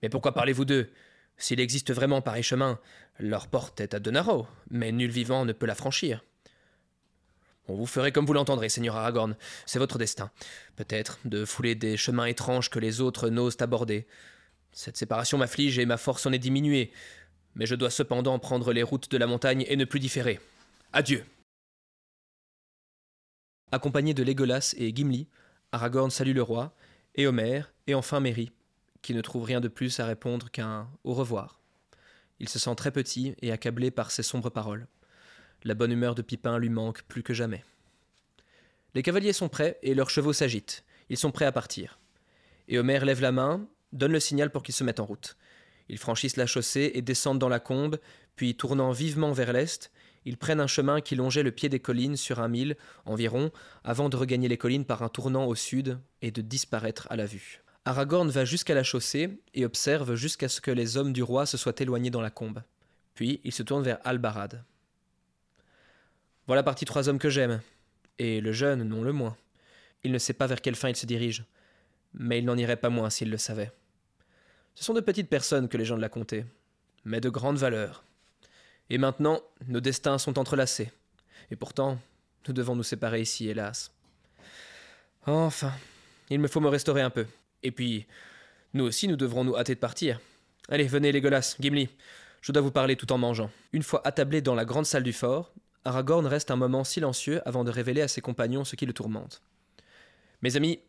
Mais pourquoi parlez-vous d'eux? S'il existe vraiment pareil chemin, leur porte est à Donaro, mais nul vivant ne peut la franchir. Bon, vous ferez comme vous l'entendrez, Seigneur Aragorn. C'est votre destin. Peut-être de fouler des chemins étranges que les autres n'osent aborder. Cette séparation m'afflige et ma force en est diminuée. Mais je dois cependant prendre les routes de la montagne et ne plus différer. Adieu. Accompagné de Legolas et Gimli, Aragorn salue le roi, Éomer et enfin Merry, qui ne trouve rien de plus à répondre qu'un au revoir. Il se sent très petit et accablé par ces sombres paroles. La bonne humeur de Pipin lui manque plus que jamais. Les cavaliers sont prêts et leurs chevaux s'agitent. Ils sont prêts à partir. Et Homer lève la main, donne le signal pour qu'ils se mettent en route. Ils franchissent la chaussée et descendent dans la combe, puis tournant vivement vers l'est, ils prennent un chemin qui longeait le pied des collines sur un mille environ, avant de regagner les collines par un tournant au sud et de disparaître à la vue. Aragorn va jusqu'à la chaussée et observe jusqu'à ce que les hommes du roi se soient éloignés dans la combe. Puis il se tourne vers Albarad. Voilà parti trois hommes que j'aime, et le jeune non le moins. Il ne sait pas vers quelle fin il se dirige, mais il n'en irait pas moins s'il le savait. Ce sont de petites personnes que les gens de la comté, mais de grande valeur. Et maintenant, nos destins sont entrelacés. Et pourtant, nous devons nous séparer ici, hélas. Enfin, il me faut me restaurer un peu. Et puis, nous aussi, nous devrons nous hâter de partir. Allez, venez, Légolas, Gimli. Je dois vous parler tout en mangeant. Une fois attablé dans la grande salle du fort, Aragorn reste un moment silencieux avant de révéler à ses compagnons ce qui le tourmente. Mes amis,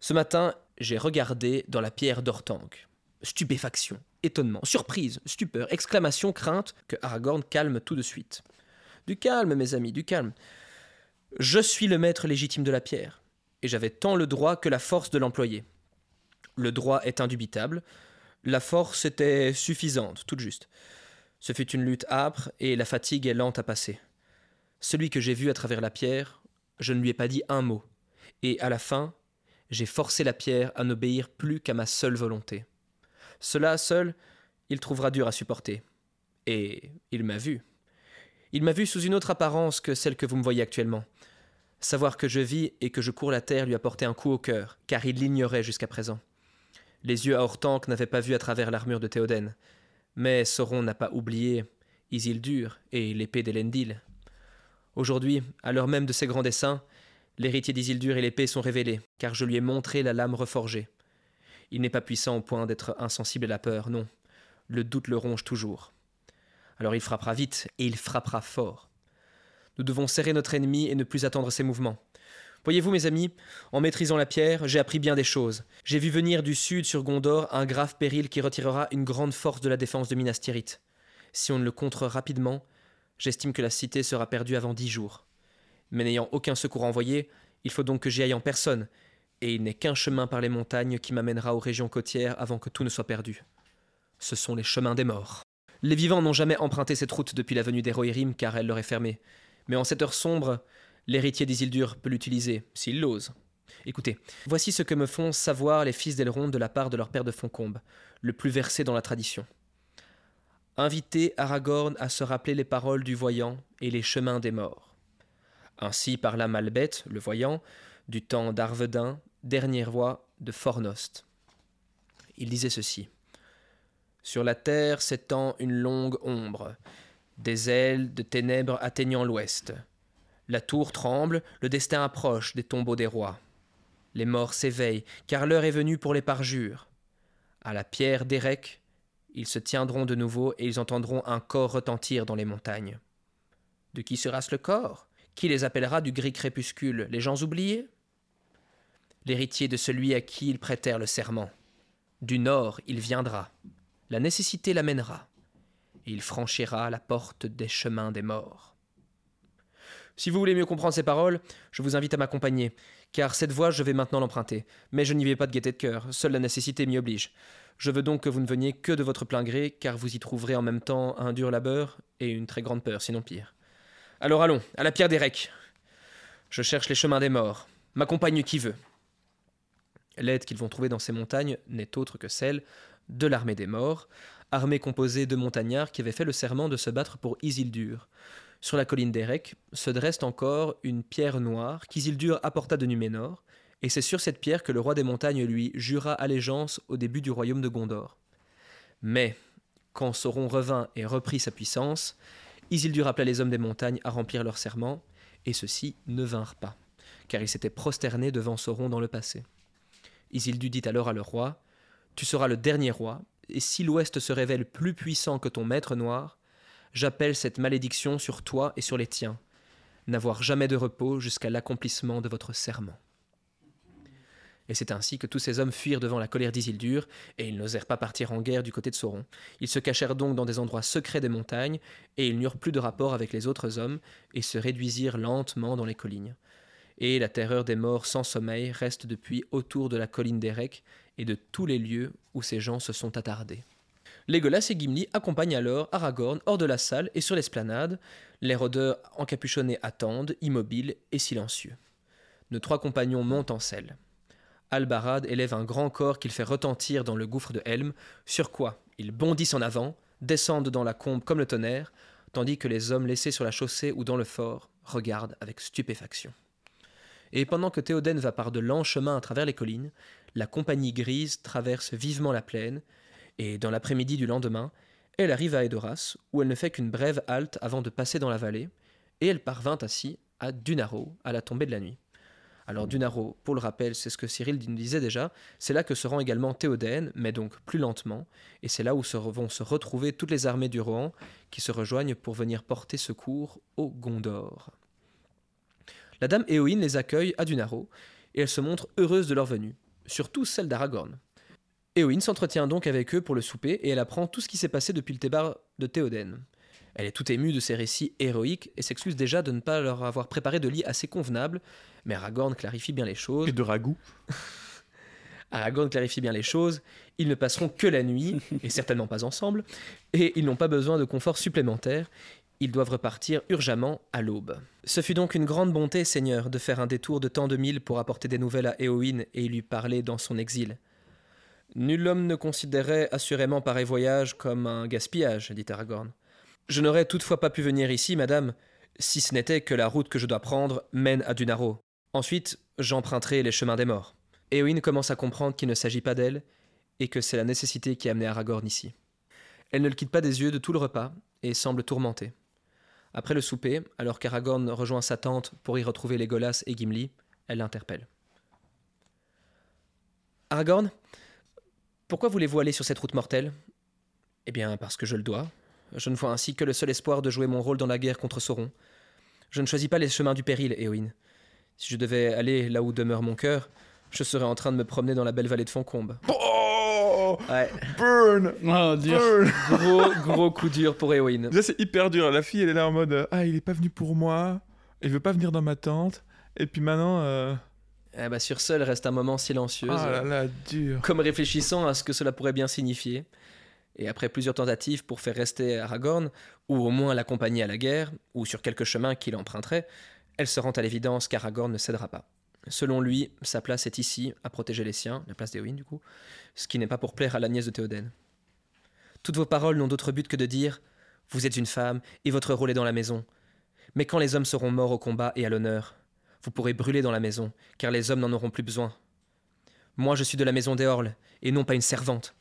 ce matin, j'ai regardé dans la pierre d'Ortanque. Stupéfaction, étonnement, surprise, stupeur, exclamation, crainte, que Aragorn calme tout de suite. Du calme, mes amis, du calme. Je suis le maître légitime de la pierre, et j'avais tant le droit que la force de l'employer. Le droit est indubitable, la force était suffisante, toute juste. Ce fut une lutte âpre, et la fatigue est lente à passer. Celui que j'ai vu à travers la pierre, je ne lui ai pas dit un mot, et à la fin, j'ai forcé la pierre à n'obéir plus qu'à ma seule volonté. Cela seul, il trouvera dur à supporter. Et il m'a vu. Il m'a vu sous une autre apparence que celle que vous me voyez actuellement. Savoir que je vis et que je cours la terre lui a porté un coup au cœur, car il l'ignorait jusqu'à présent. Les yeux à Hortenque n'avaient pas vu à travers l'armure de Théoden. Mais Sauron n'a pas oublié Isildur et l'épée d'Elendil. Aujourd'hui, à l'heure même de ses grands desseins, l'héritier d'Isildur et l'épée sont révélés, car je lui ai montré la lame reforgée. Il n'est pas puissant au point d'être insensible à la peur, non. Le doute le ronge toujours. Alors il frappera vite, et il frappera fort. Nous devons serrer notre ennemi et ne plus attendre ses mouvements. Voyez-vous, mes amis, en maîtrisant la pierre, j'ai appris bien des choses. J'ai vu venir du sud sur Gondor un grave péril qui retirera une grande force de la défense de Minas Tirith. Si on ne le contre rapidement, j'estime que la cité sera perdue avant dix jours. Mais n'ayant aucun secours envoyé, il faut donc que j'y aille en personne, et il n'est qu'un chemin par les montagnes qui m'amènera aux régions côtières avant que tout ne soit perdu. Ce sont les chemins des morts. Les vivants n'ont jamais emprunté cette route depuis la venue des Rohirrim car elle leur est fermée. Mais en cette heure sombre, l'héritier d'Isildur peut l'utiliser, s'il l'ose. Écoutez, voici ce que me font savoir les fils d'Elrond de la part de leur père de Foncombe, le plus versé dans la tradition. Invitez Aragorn à se rappeler les paroles du voyant et les chemins des morts. Ainsi parla Malbeth, le voyant, du temps d'Arvedin, dernier roi de Fornost. Il disait ceci. Sur la terre s'étend une longue ombre, des ailes de ténèbres atteignant l'ouest. La tour tremble, le destin approche des tombeaux des rois. Les morts s'éveillent, car l'heure est venue pour les parjures. À la pierre d'Érec, ils se tiendront de nouveau et ils entendront un corps retentir dans les montagnes. De qui sera-ce le corps? Qui les appellera du gris crépuscule? Les gens oubliés? L'héritier de celui à qui ils prêtèrent le serment. Du nord il viendra. La nécessité l'amènera. Et il franchira la porte des chemins des morts. Si vous voulez mieux comprendre ces paroles, je vous invite à m'accompagner, car cette voie je vais maintenant l'emprunter. Mais je n'y vais pas de gaieté de cœur, seule la nécessité m'y oblige. Je veux donc que vous ne veniez que de votre plein gré, car vous y trouverez en même temps un dur labeur et une très grande peur, sinon pire. Alors allons, à la pierre des recs. Je cherche les chemins des morts. M'accompagne qui veut. L'aide qu'ils vont trouver dans ces montagnes n'est autre que celle de l'armée des morts, armée composée de montagnards qui avaient fait le serment de se battre pour Isildur. Sur la colline d'Erek se dresse encore une pierre noire qu'Isildur apporta de Numénor, et c'est sur cette pierre que le roi des montagnes lui jura allégeance au début du royaume de Gondor. Mais, quand Sauron revint et reprit sa puissance, Isildur appela les hommes des montagnes à remplir leur serment, et ceux-ci ne vinrent pas, car ils s'étaient prosternés devant Sauron dans le passé. Isildur dit alors à leur roi Tu seras le dernier roi, et si l'Ouest se révèle plus puissant que ton maître noir, j'appelle cette malédiction sur toi et sur les tiens, n'avoir jamais de repos jusqu'à l'accomplissement de votre serment. Et c'est ainsi que tous ces hommes fuirent devant la colère d'Isildur, et ils n'osèrent pas partir en guerre du côté de Sauron. Ils se cachèrent donc dans des endroits secrets des montagnes, et ils n'eurent plus de rapport avec les autres hommes, et se réduisirent lentement dans les collines. Et la terreur des morts sans sommeil reste depuis autour de la colline d'Erek et de tous les lieux où ces gens se sont attardés. Legolas et Gimli accompagnent alors Aragorn hors de la salle et sur l'esplanade. Les rôdeurs encapuchonnés attendent, immobiles et silencieux. Nos trois compagnons montent en selle. Albarad élève un grand corps qu'il fait retentir dans le gouffre de Helm, sur quoi ils bondissent en avant, descendent dans la combe comme le tonnerre, tandis que les hommes laissés sur la chaussée ou dans le fort regardent avec stupéfaction. Et pendant que Théoden va par de lents chemins à travers les collines, la compagnie grise traverse vivement la plaine, et dans l'après-midi du lendemain, elle arrive à Edoras, où elle ne fait qu'une brève halte avant de passer dans la vallée, et elle parvint ainsi à Dunaro à la tombée de la nuit. Alors Dunaro, pour le rappel, c'est ce que Cyril nous disait déjà, c'est là que se rend également Théoden, mais donc plus lentement, et c'est là où vont se retrouver toutes les armées du Rohan qui se rejoignent pour venir porter secours au Gondor. La dame Éowyn les accueille à Dunaro, et elle se montre heureuse de leur venue, surtout celle d'Aragorn. Éowyn s'entretient donc avec eux pour le souper, et elle apprend tout ce qui s'est passé depuis le débarras de Théoden. Elle est tout émue de ces récits héroïques et s'excuse déjà de ne pas leur avoir préparé de lit assez convenable, mais Aragorn clarifie bien les choses. Et de ragoût. Aragorn clarifie bien les choses, ils ne passeront que la nuit, et certainement pas ensemble, et ils n'ont pas besoin de confort supplémentaire, ils doivent repartir urgemment à l'aube. Ce fut donc une grande bonté, Seigneur, de faire un détour de tant de milles pour apporter des nouvelles à Éowyn et lui parler dans son exil. Nul homme ne considérait assurément pareil voyage comme un gaspillage, dit Aragorn. Je n'aurais toutefois pas pu venir ici, madame, si ce n'était que la route que je dois prendre mène à Dunaro. Ensuite, j'emprunterai les chemins des morts. Éowyn commence à comprendre qu'il ne s'agit pas d'elle et que c'est la nécessité qui a amené Aragorn ici. Elle ne le quitte pas des yeux de tout le repas et semble tourmentée. Après le souper, alors qu'Aragorn rejoint sa tante pour y retrouver Legolas et Gimli, elle l'interpelle. Aragorn, pourquoi voulez-vous aller sur cette route mortelle? Eh bien, parce que je le dois. Je ne vois ainsi que le seul espoir de jouer mon rôle dans la guerre contre Sauron. Je ne choisis pas les chemins du péril, Éowyn. Si je devais aller là où demeure mon cœur, je serais en train de me promener dans la belle vallée de Foncombe. Oh Ouais, Burn Oh, Dieu. Burn gros, gros coup dur pour Éowyn. Déjà, c'est hyper dur. La fille, elle est là en mode euh, Ah, il est pas venu pour moi. Il veut pas venir dans ma tente. Et puis maintenant. euh, Eh bah, sur ce, elle reste un moment silencieuse, Ah là là, dur. comme réfléchissant à ce que cela pourrait bien signifier. Et après plusieurs tentatives pour faire rester Aragorn, ou au moins l'accompagner à la guerre, ou sur quelques chemins qu'il emprunterait, elle se rend à l'évidence qu'Aragorn ne cédera pas. Selon lui, sa place est ici, à protéger les siens, la place d'Éowyn du coup, ce qui n'est pas pour plaire à la nièce de Théoden. Toutes vos paroles n'ont d'autre but que de dire Vous êtes une femme, et votre rôle est dans la maison. Mais quand les hommes seront morts au combat et à l'honneur, vous pourrez brûler dans la maison, car les hommes n'en auront plus besoin. Moi, je suis de la maison des Orles, et non pas une servante.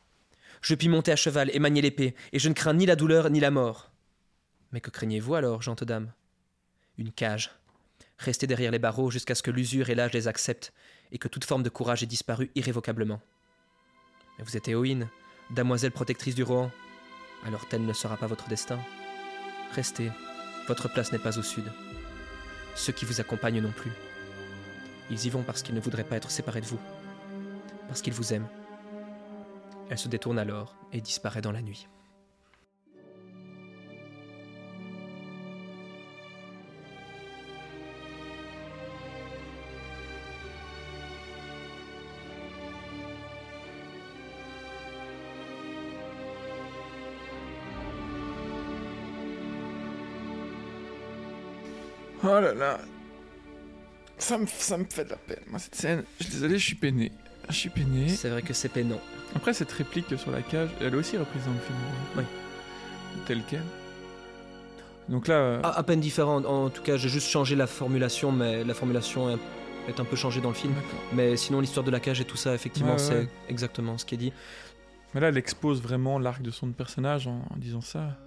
Je puis monter à cheval et manier l'épée, et je ne crains ni la douleur ni la mort. Mais que craignez-vous alors, gentes dames? Une cage. Restez derrière les barreaux jusqu'à ce que l'usure et l'âge les acceptent, et que toute forme de courage ait disparu irrévocablement. Mais vous êtes Éowyn, damoiselle protectrice du Rohan. Alors tel ne sera pas votre destin. Restez, votre place n'est pas au sud. Ceux qui vous accompagnent non plus. Ils y vont parce qu'ils ne voudraient pas être séparés de vous. Parce qu'ils vous aiment. Elle se détourne alors et disparaît dans la nuit. Oh là là. Ça me, ça me fait de la peine. Moi, cette scène, je suis désolé, je suis peiné. Je suis peiné. C'est vrai que c'est peinant. Après, cette réplique sur la cage, elle est aussi reprise dans le film. Oui. Tel quel. Donc là, euh, Ah, à peine différent. En tout cas, j'ai juste changé la formulation, mais la formulation est, est un peu changée dans le film. Mais sinon, l'histoire de la cage et tout ça, effectivement, Ouais, c'est ouais. exactement ce qui est dit. Mais là, elle expose vraiment l'arc de son personnage en, en disant ça.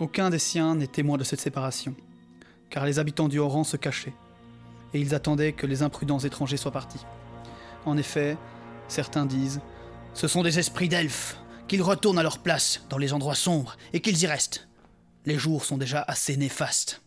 Aucun des siens n'est témoin de cette séparation, car les habitants du Oran se cachaient, et ils attendaient que les imprudents étrangers soient partis. En effet, certains disent Ce sont des esprits d'elfes, qu'ils retournent à leur place dans les endroits sombres, et qu'ils y restent. Les jours sont déjà assez néfastes.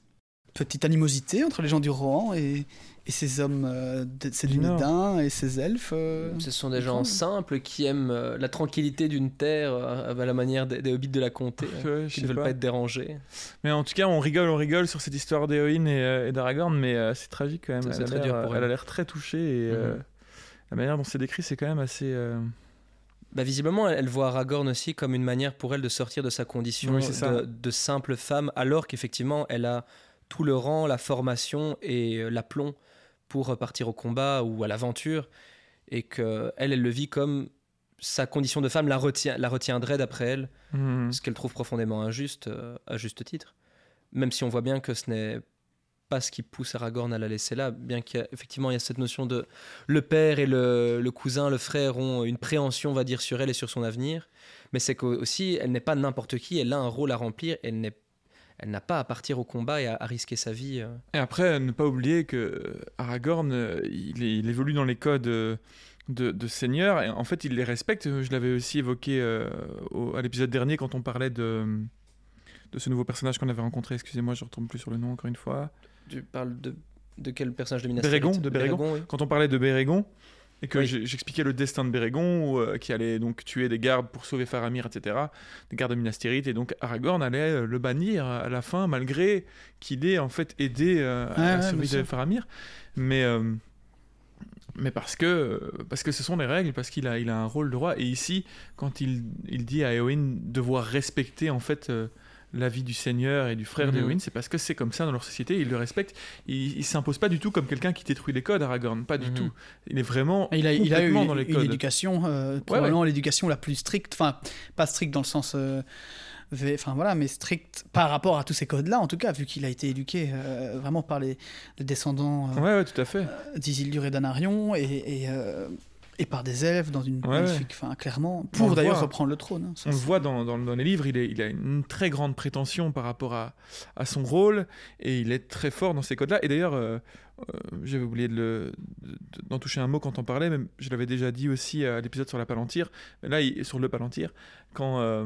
Petite animosité entre les gens du Rohan et, et ces hommes, euh, de- ces Du Nord. Lunédins et ces elfes. euh, Ce sont des gens simples qui aiment euh, la tranquillité d'une terre euh, à la manière des, des hobbits de la comté, euh, Ouais, je qui ne veulent pas. pas être dérangés. Mais en tout cas, on rigole, on rigole sur cette histoire d'héroïne et, euh, et d'Aragorn, mais euh, c'est tragique quand même. Elle a très dur l'air- pour elle elle. a l'air très touchée et euh, Mhm. la manière dont c'est décrit, c'est quand même assez. euh, Bah, visiblement, elle, elle voit Aragorn aussi comme une manière pour elle de sortir de sa condition Oui, de simple femme, alors qu'effectivement, elle a tout le rang, la formation et euh, l'aplomb pour partir au combat ou à l'aventure, et que elle, elle le vit comme sa condition de femme la, retient, la retiendrait d'après elle, mhm. ce qu'elle trouve profondément injuste, euh, à juste titre. Même si on voit bien que ce n'est pas ce qui pousse Aragorn à la laisser là, bien qu'effectivement il y a cette notion de le père et le, le cousin, le frère ont une préhension, on va dire, sur elle et sur son avenir, mais c'est qu'aussi elle n'est pas n'importe qui, elle a un rôle à remplir, elle n'est elle n'a pas à partir au combat et à, à risquer sa vie. euh. Et après, ne pas oublier que euh, Aragorn, euh, il, évolue dans les codes de, de seigneur, et en fait, il les respecte. Je l'avais aussi évoqué euh, au- à l'épisode dernier quand on parlait de, de ce nouveau personnage qu'on avait rencontré. Excusez-moi, je ne retombe plus sur le nom encore une fois. Tu parles de, de quel personnage de Minas Bérégon, de Bérégon. oui. Quand on parlait de Bérégon, et que Oui. j'expliquais le destin de Bérégon, euh, qui allait donc tuer des gardes pour sauver Faramir, etc., des gardes de Minas Tirith, et donc Aragorn allait euh, le bannir à la fin, malgré qu'il ait en fait aidé euh, à ouais, sûr. Faramir. Mais, euh, mais parce que, parce que ce sont les règles, parce qu'il a, il a un rôle de roi. Et ici, quand il, il dit à Éowyn devoir respecter en fait la vie du seigneur et du frère d'Éowyn, c'est parce que c'est comme ça dans leur société, ils le respectent. Il, il s'impose pas du tout comme quelqu'un qui détruit les codes, Aragorn, pas du Mhm. tout. Il est vraiment Il a, il a eu dans les une codes. éducation, euh, probablement l'éducation la plus stricte, enfin, pas stricte dans le sens. euh, Enfin voilà, mais stricte par rapport à tous ces codes-là, en tout cas, vu qu'il a été éduqué euh, vraiment par les, les descendants euh, Ouais, ouais, tout à fait. d'Isildur et d'Anarion et, et, euh, et par des elfes dans une Ouais, magnifique, enfin clairement, pour le d'ailleurs reprendre le trône. hein, ça, On le voit dans, dans- dans les livres, il, est- il a une très grande prétention par rapport à, à son rôle et il est très fort dans ces codes-là. Et d'ailleurs, euh, euh, j'avais oublié de le- de- d'en toucher un mot quand on parlait, mais je l'avais déjà dit aussi à l'épisode sur la Palantir. Mais là, il- sur le Palantir, quand, euh,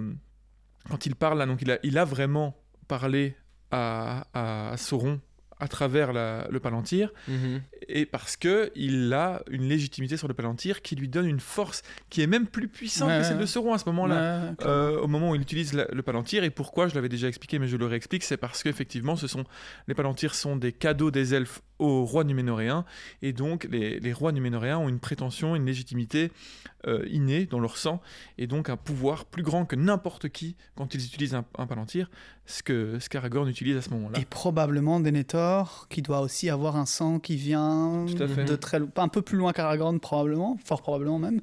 quand il parle, là, donc il a, il a vraiment parlé à, à- à Sauron à travers la- le Palantir Mhm. et parce que il a une légitimité sur le Palantir qui lui donne une force qui est même plus puissante Ouais, que celle de. Sauron à ce moment-là. Ouais. Euh, au moment où il utilise la- le palantir et pourquoi je l'avais déjà expliqué mais je le réexplique c'est parce qu'effectivement ce sont les palantirs sont des cadeaux des elfes aux rois numénoréens et donc les, les rois numénoréens ont une prétention une légitimité euh, dans leur sang et donc un pouvoir plus grand que n'importe qui quand ils utilisent un, un palantir ce que ce qu'Aragorn utilise à ce moment-là Et probablement Denethor, qui doit aussi avoir un sang qui vient Tout à fait. de très un peu plus loin qu'Aragorn probablement, fort probablement même.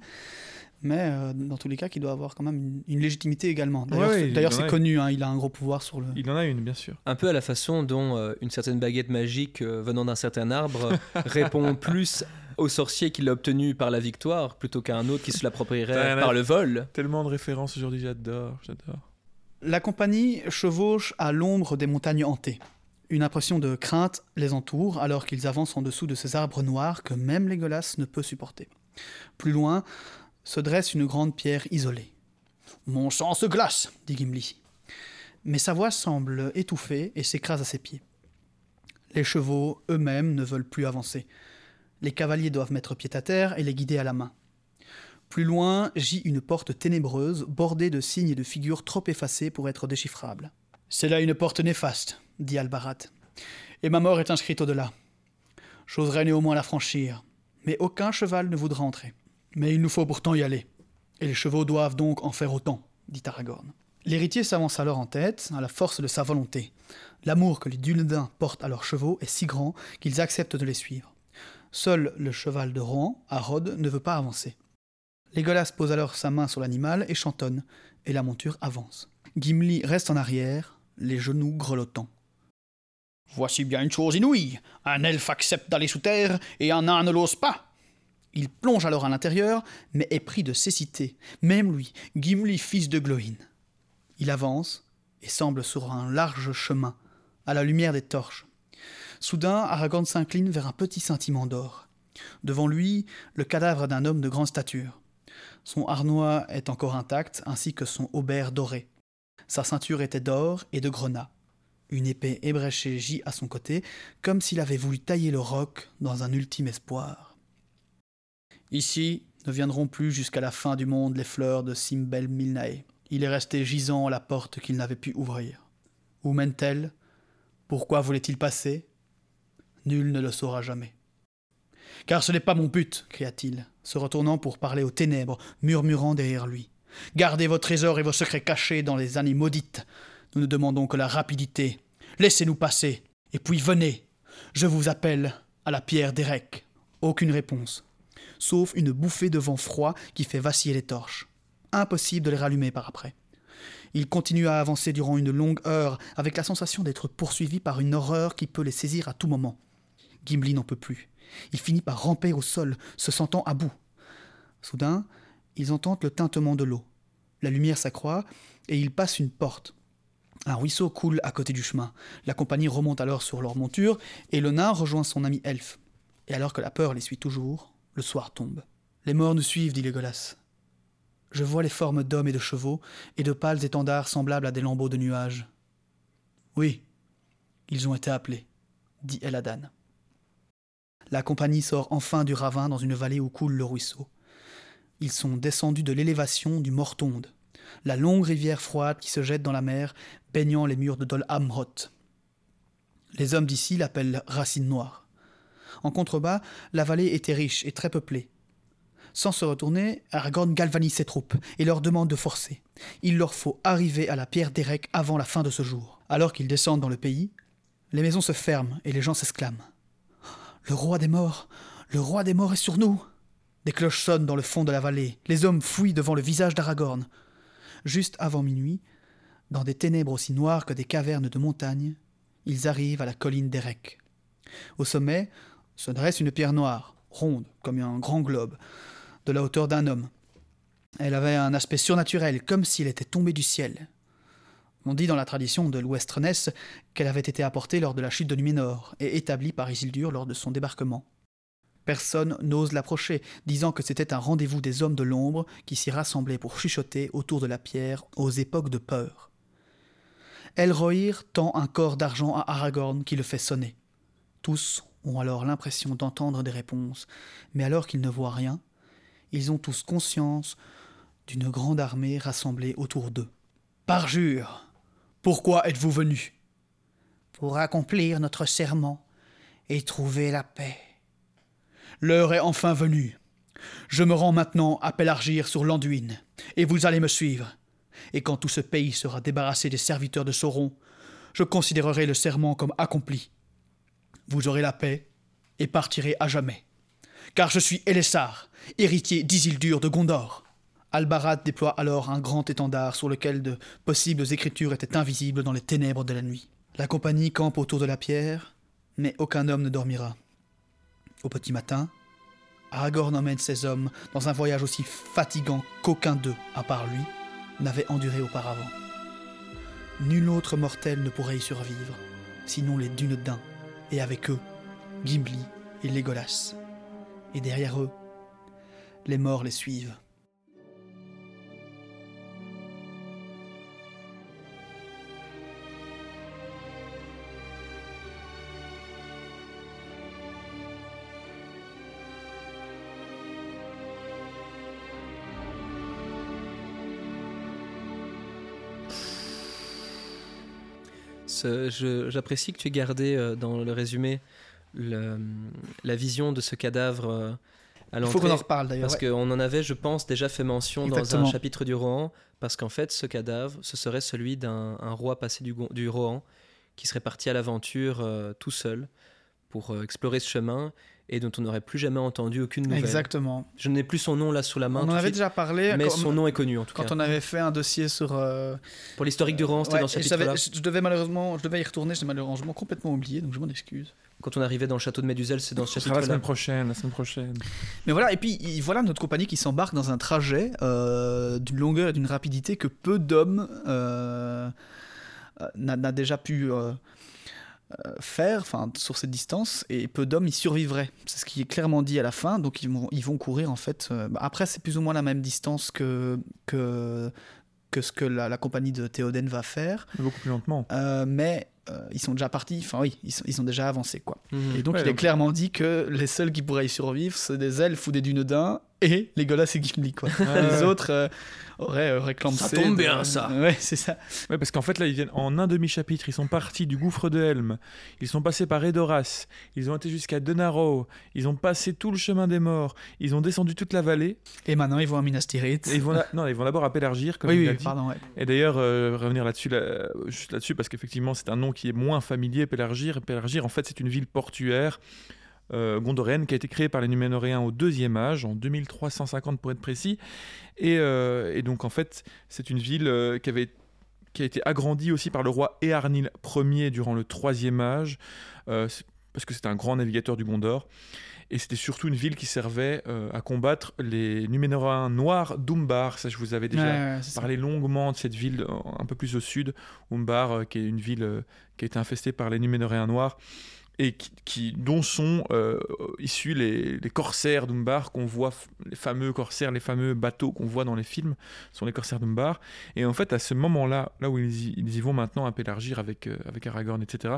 Mais euh, dans tous les cas, qui doit avoir quand même une, une légitimité également. D'ailleurs, Ouais, c'est- connu, hein, il a un gros pouvoir sur le. il en a une bien sûr Un peu à la façon dont euh, une certaine baguette magique euh, venant d'un certain arbre répond plus au sorcier qui l'a obtenu par la victoire plutôt qu'à un autre qui se l'approprierait par le vol. tellement de références aujourd'hui j'adore j'adore La compagnie chevauche à l'ombre des montagnes hantées. Une impression de crainte les entoure alors qu'ils avancent en dessous de ces arbres noirs que même Légolas ne peut supporter. Plus loin se dresse une grande pierre isolée. Mon sang se glace, dit Gimli. Mais sa voix semble étouffée et s'écrase à ses pieds. Les chevaux eux-mêmes ne veulent plus avancer. Les cavaliers doivent mettre pied à terre et les guider à la main. Plus loin gît une porte ténébreuse, bordée de signes et de figures trop effacées pour être déchiffrables. C'est là une porte néfaste, dit Albarat. Et ma mort est inscrite au-delà. J'oserais néanmoins la franchir, mais aucun cheval ne voudra entrer. Mais il nous faut pourtant y aller. Et les chevaux doivent donc en faire autant, dit Aragorn. L'héritier s'avance alors en tête, à la force de sa volonté. L'amour que les Dunedains portent à leurs chevaux est si grand qu'ils acceptent de les suivre. Seul le cheval de Rohan, Harod, ne veut pas avancer. Légolas pose alors sa main sur l'animal et chantonne, et la monture avance. Gimli reste en arrière, les genoux grelottants. Voici bien une chose inouïe. Un elfe accepte d'aller sous terre et un nain ne l'ose pas. Il plonge alors à l'intérieur, mais est pris de cécité. Même lui, Gimli, fils de Gloin. Il avance et semble sur un large chemin, à la lumière des torches. Soudain, Aragorn s'incline vers un petit scintillement d'or. Devant lui, le cadavre d'un homme de grande stature. Son harnois est encore intact, ainsi que son haubert doré. Sa ceinture était d'or et de grenat. Une épée ébréchée gît à son côté, comme s'il avait voulu tailler le roc dans un ultime espoir. Ici ne viendront plus jusqu'à la fin du monde les fleurs de Simbel Milnae. Il est resté gisant la porte qu'il n'avait pu ouvrir. Où mène-t-elle? Pourquoi voulait-il passer? Nul ne le saura jamais. Car ce n'est pas mon but, cria-t-il, se retournant pour parler aux ténèbres, murmurant derrière lui. Gardez vos trésors et vos secrets cachés dans les années maudites. Nous ne demandons que la rapidité. Laissez-nous passer, et puis venez. Je vous appelle à la pierre d'Erec. Aucune réponse, sauf une bouffée de vent froid qui fait vaciller les torches. Impossible de les rallumer par après. Il continue à avancer durant une longue heure, avec la sensation d'être poursuivi par une horreur qui peut les saisir à tout moment. Gimli n'en peut plus. Il finit par ramper au sol, se sentant à bout. Soudain, ils entendent le tintement de l'eau. La lumière s'accroît et ils passent une porte. Un ruisseau coule à côté du chemin. La compagnie remonte alors sur leur monture et le nain rejoint son ami elfe. Et alors que la peur les suit toujours, le soir tombe. Les morts nous suivent, dit Légolas. Je vois les formes d'hommes et de chevaux et de pâles étendards semblables à des lambeaux de nuages. Oui, ils ont été appelés, dit Eladan. La compagnie sort enfin du ravin dans une vallée où coule le ruisseau. Ils sont descendus de l'élévation du Mortonde, la longue rivière froide qui se jette dans la mer, baignant les murs de Dol Amroth. Les hommes d'ici l'appellent Racine Noire. En contrebas, la vallée était riche et très peuplée. Sans se retourner, Aragorn galvanise ses troupes et leur demande de forcer. Il leur faut arriver à la pierre d'Erek avant la fin de ce jour. Alors qu'ils descendent dans le pays, les maisons se ferment et les gens s'exclament. Le roi des morts, le roi des morts est sur nous. Des cloches sonnent dans le fond de la vallée. Les hommes fuient devant le visage d'Aragorn. Juste avant minuit, dans des ténèbres aussi noires que des cavernes de montagne, ils arrivent à la colline d'Erek. Au sommet se dresse une pierre noire, ronde comme un grand globe, de la hauteur d'un homme. Elle avait un aspect surnaturel, comme s'il était tombé du ciel. On dit dans la tradition de l'Ouest qu'elle avait été apportée lors de la chute de Numénor et établie par Isildur lors de son débarquement. Personne n'ose l'approcher, disant que c'était un rendez-vous des hommes de l'ombre qui s'y rassemblaient pour chuchoter autour de la pierre aux époques de peur. Elrohir tend un corps d'argent à Aragorn qui le fait sonner. Tous ont alors l'impression d'entendre des réponses, mais alors qu'ils ne voient rien, ils ont tous conscience d'une grande armée rassemblée autour d'eux. Parjure, pourquoi êtes-vous venus Pour accomplir notre serment et trouver la paix. L'heure est enfin venue. Je me rends maintenant à Pélargir sur l'Anduine, et vous allez me suivre. Et quand tout ce pays sera débarrassé des serviteurs de Sauron, je considérerai le serment comme accompli. Vous aurez la paix et partirez à jamais. Car je suis Elessar, héritier d'Isildur de Gondor. Albarad déploie alors un grand étendard sur lequel de possibles écritures étaient invisibles dans les ténèbres de la nuit. La compagnie campe autour de la pierre, mais aucun homme ne dormira. Au petit matin, Aragorn emmène ses hommes dans un voyage aussi fatigant qu'aucun d'eux, à part lui, n'avait enduré auparavant. Nul autre mortel ne pourrait y survivre, sinon les dunes d'un, et avec eux, Gimli et Legolas. Et derrière eux, les morts les suivent. J'apprécie que tu aies gardé euh, dans le résumé le, la vision de ce cadavre euh, à Il faut qu'on en reparle d'ailleurs. Parce qu'on en avait, je pense, déjà fait mention dans un chapitre du Rohan, parce qu'en fait, ce cadavre, ce serait celui d'un roi passé du, du Rohan qui serait parti à l'aventure euh, tout seul pour explorer ce chemin et dont on n'aurait plus jamais entendu aucune nouvelle. Exactement. Je n'ai plus son nom là sous la main. On en avait déjà parlé. Mais son nom est connu en tout quand cas. Quand on avait fait un dossier sur. Euh, Pour l'historique du Rohan, c'était dans ce chapitre-là. Je devais malheureusement, je devais y retourner, j'ai malheureusement complètement oublié, donc je m'en excuse. Quand on arrivait dans le château de Méduzel, c'est dans ce chapitre-là. La semaine prochaine, la semaine prochaine. Mais voilà, et puis voilà notre compagnie qui s'embarque dans un trajet euh, d'une longueur et d'une rapidité que peu d'hommes euh, euh n'a déjà pu euh, faire, enfin sur cette distance, et peu d'hommes y survivraient. C'est ce qui est clairement dit à la fin. Donc ils vont, ils vont courir en fait. Euh, bah, après, c'est plus ou moins la même distance que que que ce que la, compagnie de Théoden va faire. Beaucoup plus lentement. Euh, mais ils sont déjà partis, enfin oui, ils, sont, ils ont déjà avancé quoi. Mhm. Et donc il est clairement dit que les seuls qui pourraient y survivre, c'est des elfes ou des dunedins et les Golas et Gimli quoi. les autres, aurait euh, réclamé Ça tombe bien, ça. Ouais, c'est ça. Ouais, parce qu'en fait, là, ils viennent en un demi-chapitre. Ils sont partis du gouffre de Helm. Ils sont passés par Edoras. Ils ont été jusqu'à Denaro. Ils ont passé tout le chemin des morts. Ils ont descendu toute la vallée. Et maintenant, ils vont à Minas Tirith. ils vont, non, ils vont d'abord à Pélargir, comme oui, oui, dit. Pardon, ouais. Et d'ailleurs, euh, revenir là-dessus, là, juste là-dessus, parce qu'effectivement, c'est un nom qui est moins familier, Pélargir. Pélargir, en fait, c'est une ville portuaire euh, gondorienne qui a été créée par les Numénoréens au deuxième âge, en 2350 pour être précis. Et, euh, et donc en fait, c'est une ville euh, qui avait qui a été agrandie aussi par le roi Earnil Ier durant le troisième âge, parce que c'était un grand navigateur du Gondor. Et c'était surtout une ville qui servait à combattre les Numénoréens noirs d'Umbar. Ça, je vous avais déjà parlé longuement de cette ville un peu plus au sud, Umbar, qui est une ville qui a été infestée par les Numénoréens noirs et qui, dont sont euh, issus les, corsaires d'Umbar qu'on voit, les fameux corsaires, les fameux bateaux qu'on voit dans les films, sont les corsaires d'Umbar. Et en fait, à ce moment-là, là où ils y, vont maintenant à Pélargir avec, euh, avec Aragorn, etc.,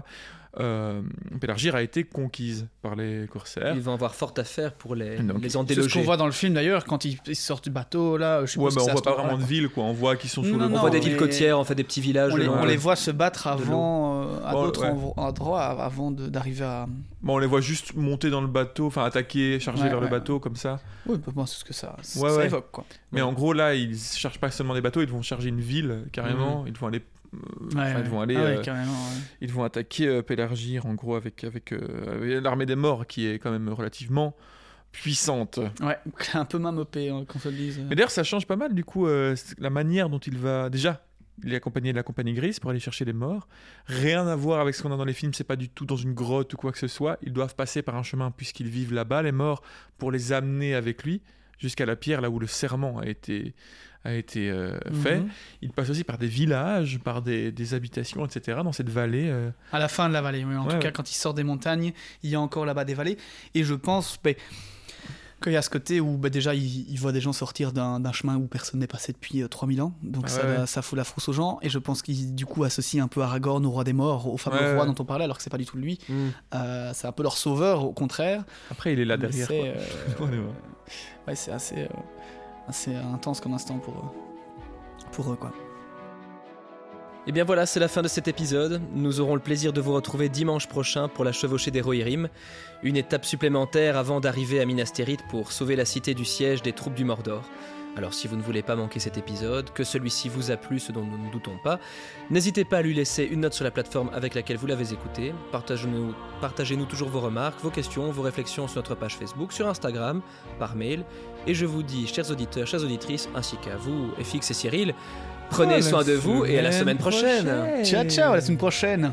euh, Pélargir a été conquise par les corsaires. Ils vont avoir fort à faire pour les, les en déloger. C'est ce qu'on voit dans le film d'ailleurs, quand ils, sortent du bateau, là, je ouais, bah, on voit pas vraiment de ville, quoi. On voit qu'ils sont sous le... On voit des villes côtières, on fait des petits villages. On les, on les voit se battre avant, à d'autres endroits, avant d'affronter arriver à. Bon, on les voit juste monter dans le bateau, enfin attaquer, charger Ouais, vers le bateau comme ça. Oui, bah, moi, c'est ce que ça, ça évoque, quoi. Mais Ouais. en gros, là, ils chargent pas seulement des bateaux, ils vont charger une ville carrément. Ils vont aller, enfin, ils vont aller, Ah ouais, euh, ouais. ils vont attaquer euh, Pélargir en gros avec avec, euh, avec l'armée des morts qui est quand même relativement puissante. Ouais, un peu mamopé, hein, qu'on se le dise. Mais d'ailleurs, ça change pas mal du coup la manière dont il va déjà. Il est accompagné de la compagnie grise pour aller chercher les morts. Rien à voir avec ce qu'on a dans les films, c'est pas du tout dans une grotte ou quoi que ce soit. Ils doivent passer par un chemin puisqu'ils vivent là-bas, les morts, pour les amener avec lui jusqu'à la pierre là où le serment a été, a été euh, fait. Mhm. Ils passent aussi par des villages, par des, des habitations, etc. dans cette vallée. euh. À la fin de la vallée, oui. En Ouais, tout cas, quand il sort des montagnes, il y a encore là-bas des vallées. Et je pense ben, qu'il y a ce côté où ben, déjà il, il voit des gens sortir d'un chemin où personne n'est passé depuis euh, 3000 ans. Donc Ah ça, ouais, ouais. ça fout la frousse aux gens. Et je pense qu'il du coup associe un peu Aragorn au roi des morts, au fameux roi dont on parlait, alors que c'est pas du tout lui. Mm. Euh, c'est un peu leur sauveur, au contraire. Après, il est là derrière. c'est, Ouais, c'est assez, assez intense comme instant pour, eux. pour eux. Quoi. Et Eh bien voilà, c'est la fin de cet épisode. Nous aurons le plaisir de vous retrouver dimanche prochain pour la chevauchée des Rohirrim, une étape supplémentaire avant d'arriver à Minas Tirith pour sauver la cité du siège des troupes du Mordor. Alors si vous ne voulez pas manquer cet épisode, que celui-ci vous a plu, ce dont nous ne doutons pas, n'hésitez pas à lui laisser une note sur la plateforme avec laquelle vous l'avez écouté. Partagez-nous partagez-nous toujours vos remarques, vos questions, vos réflexions sur notre page Facebook, sur Instagram, par mail. Et je vous dis, chers auditeurs, chères auditrices, ainsi qu'à vous, FX et Cyril, prenez la soin de vous et à la semaine prochaine. Ciao, ciao, à la semaine prochaine.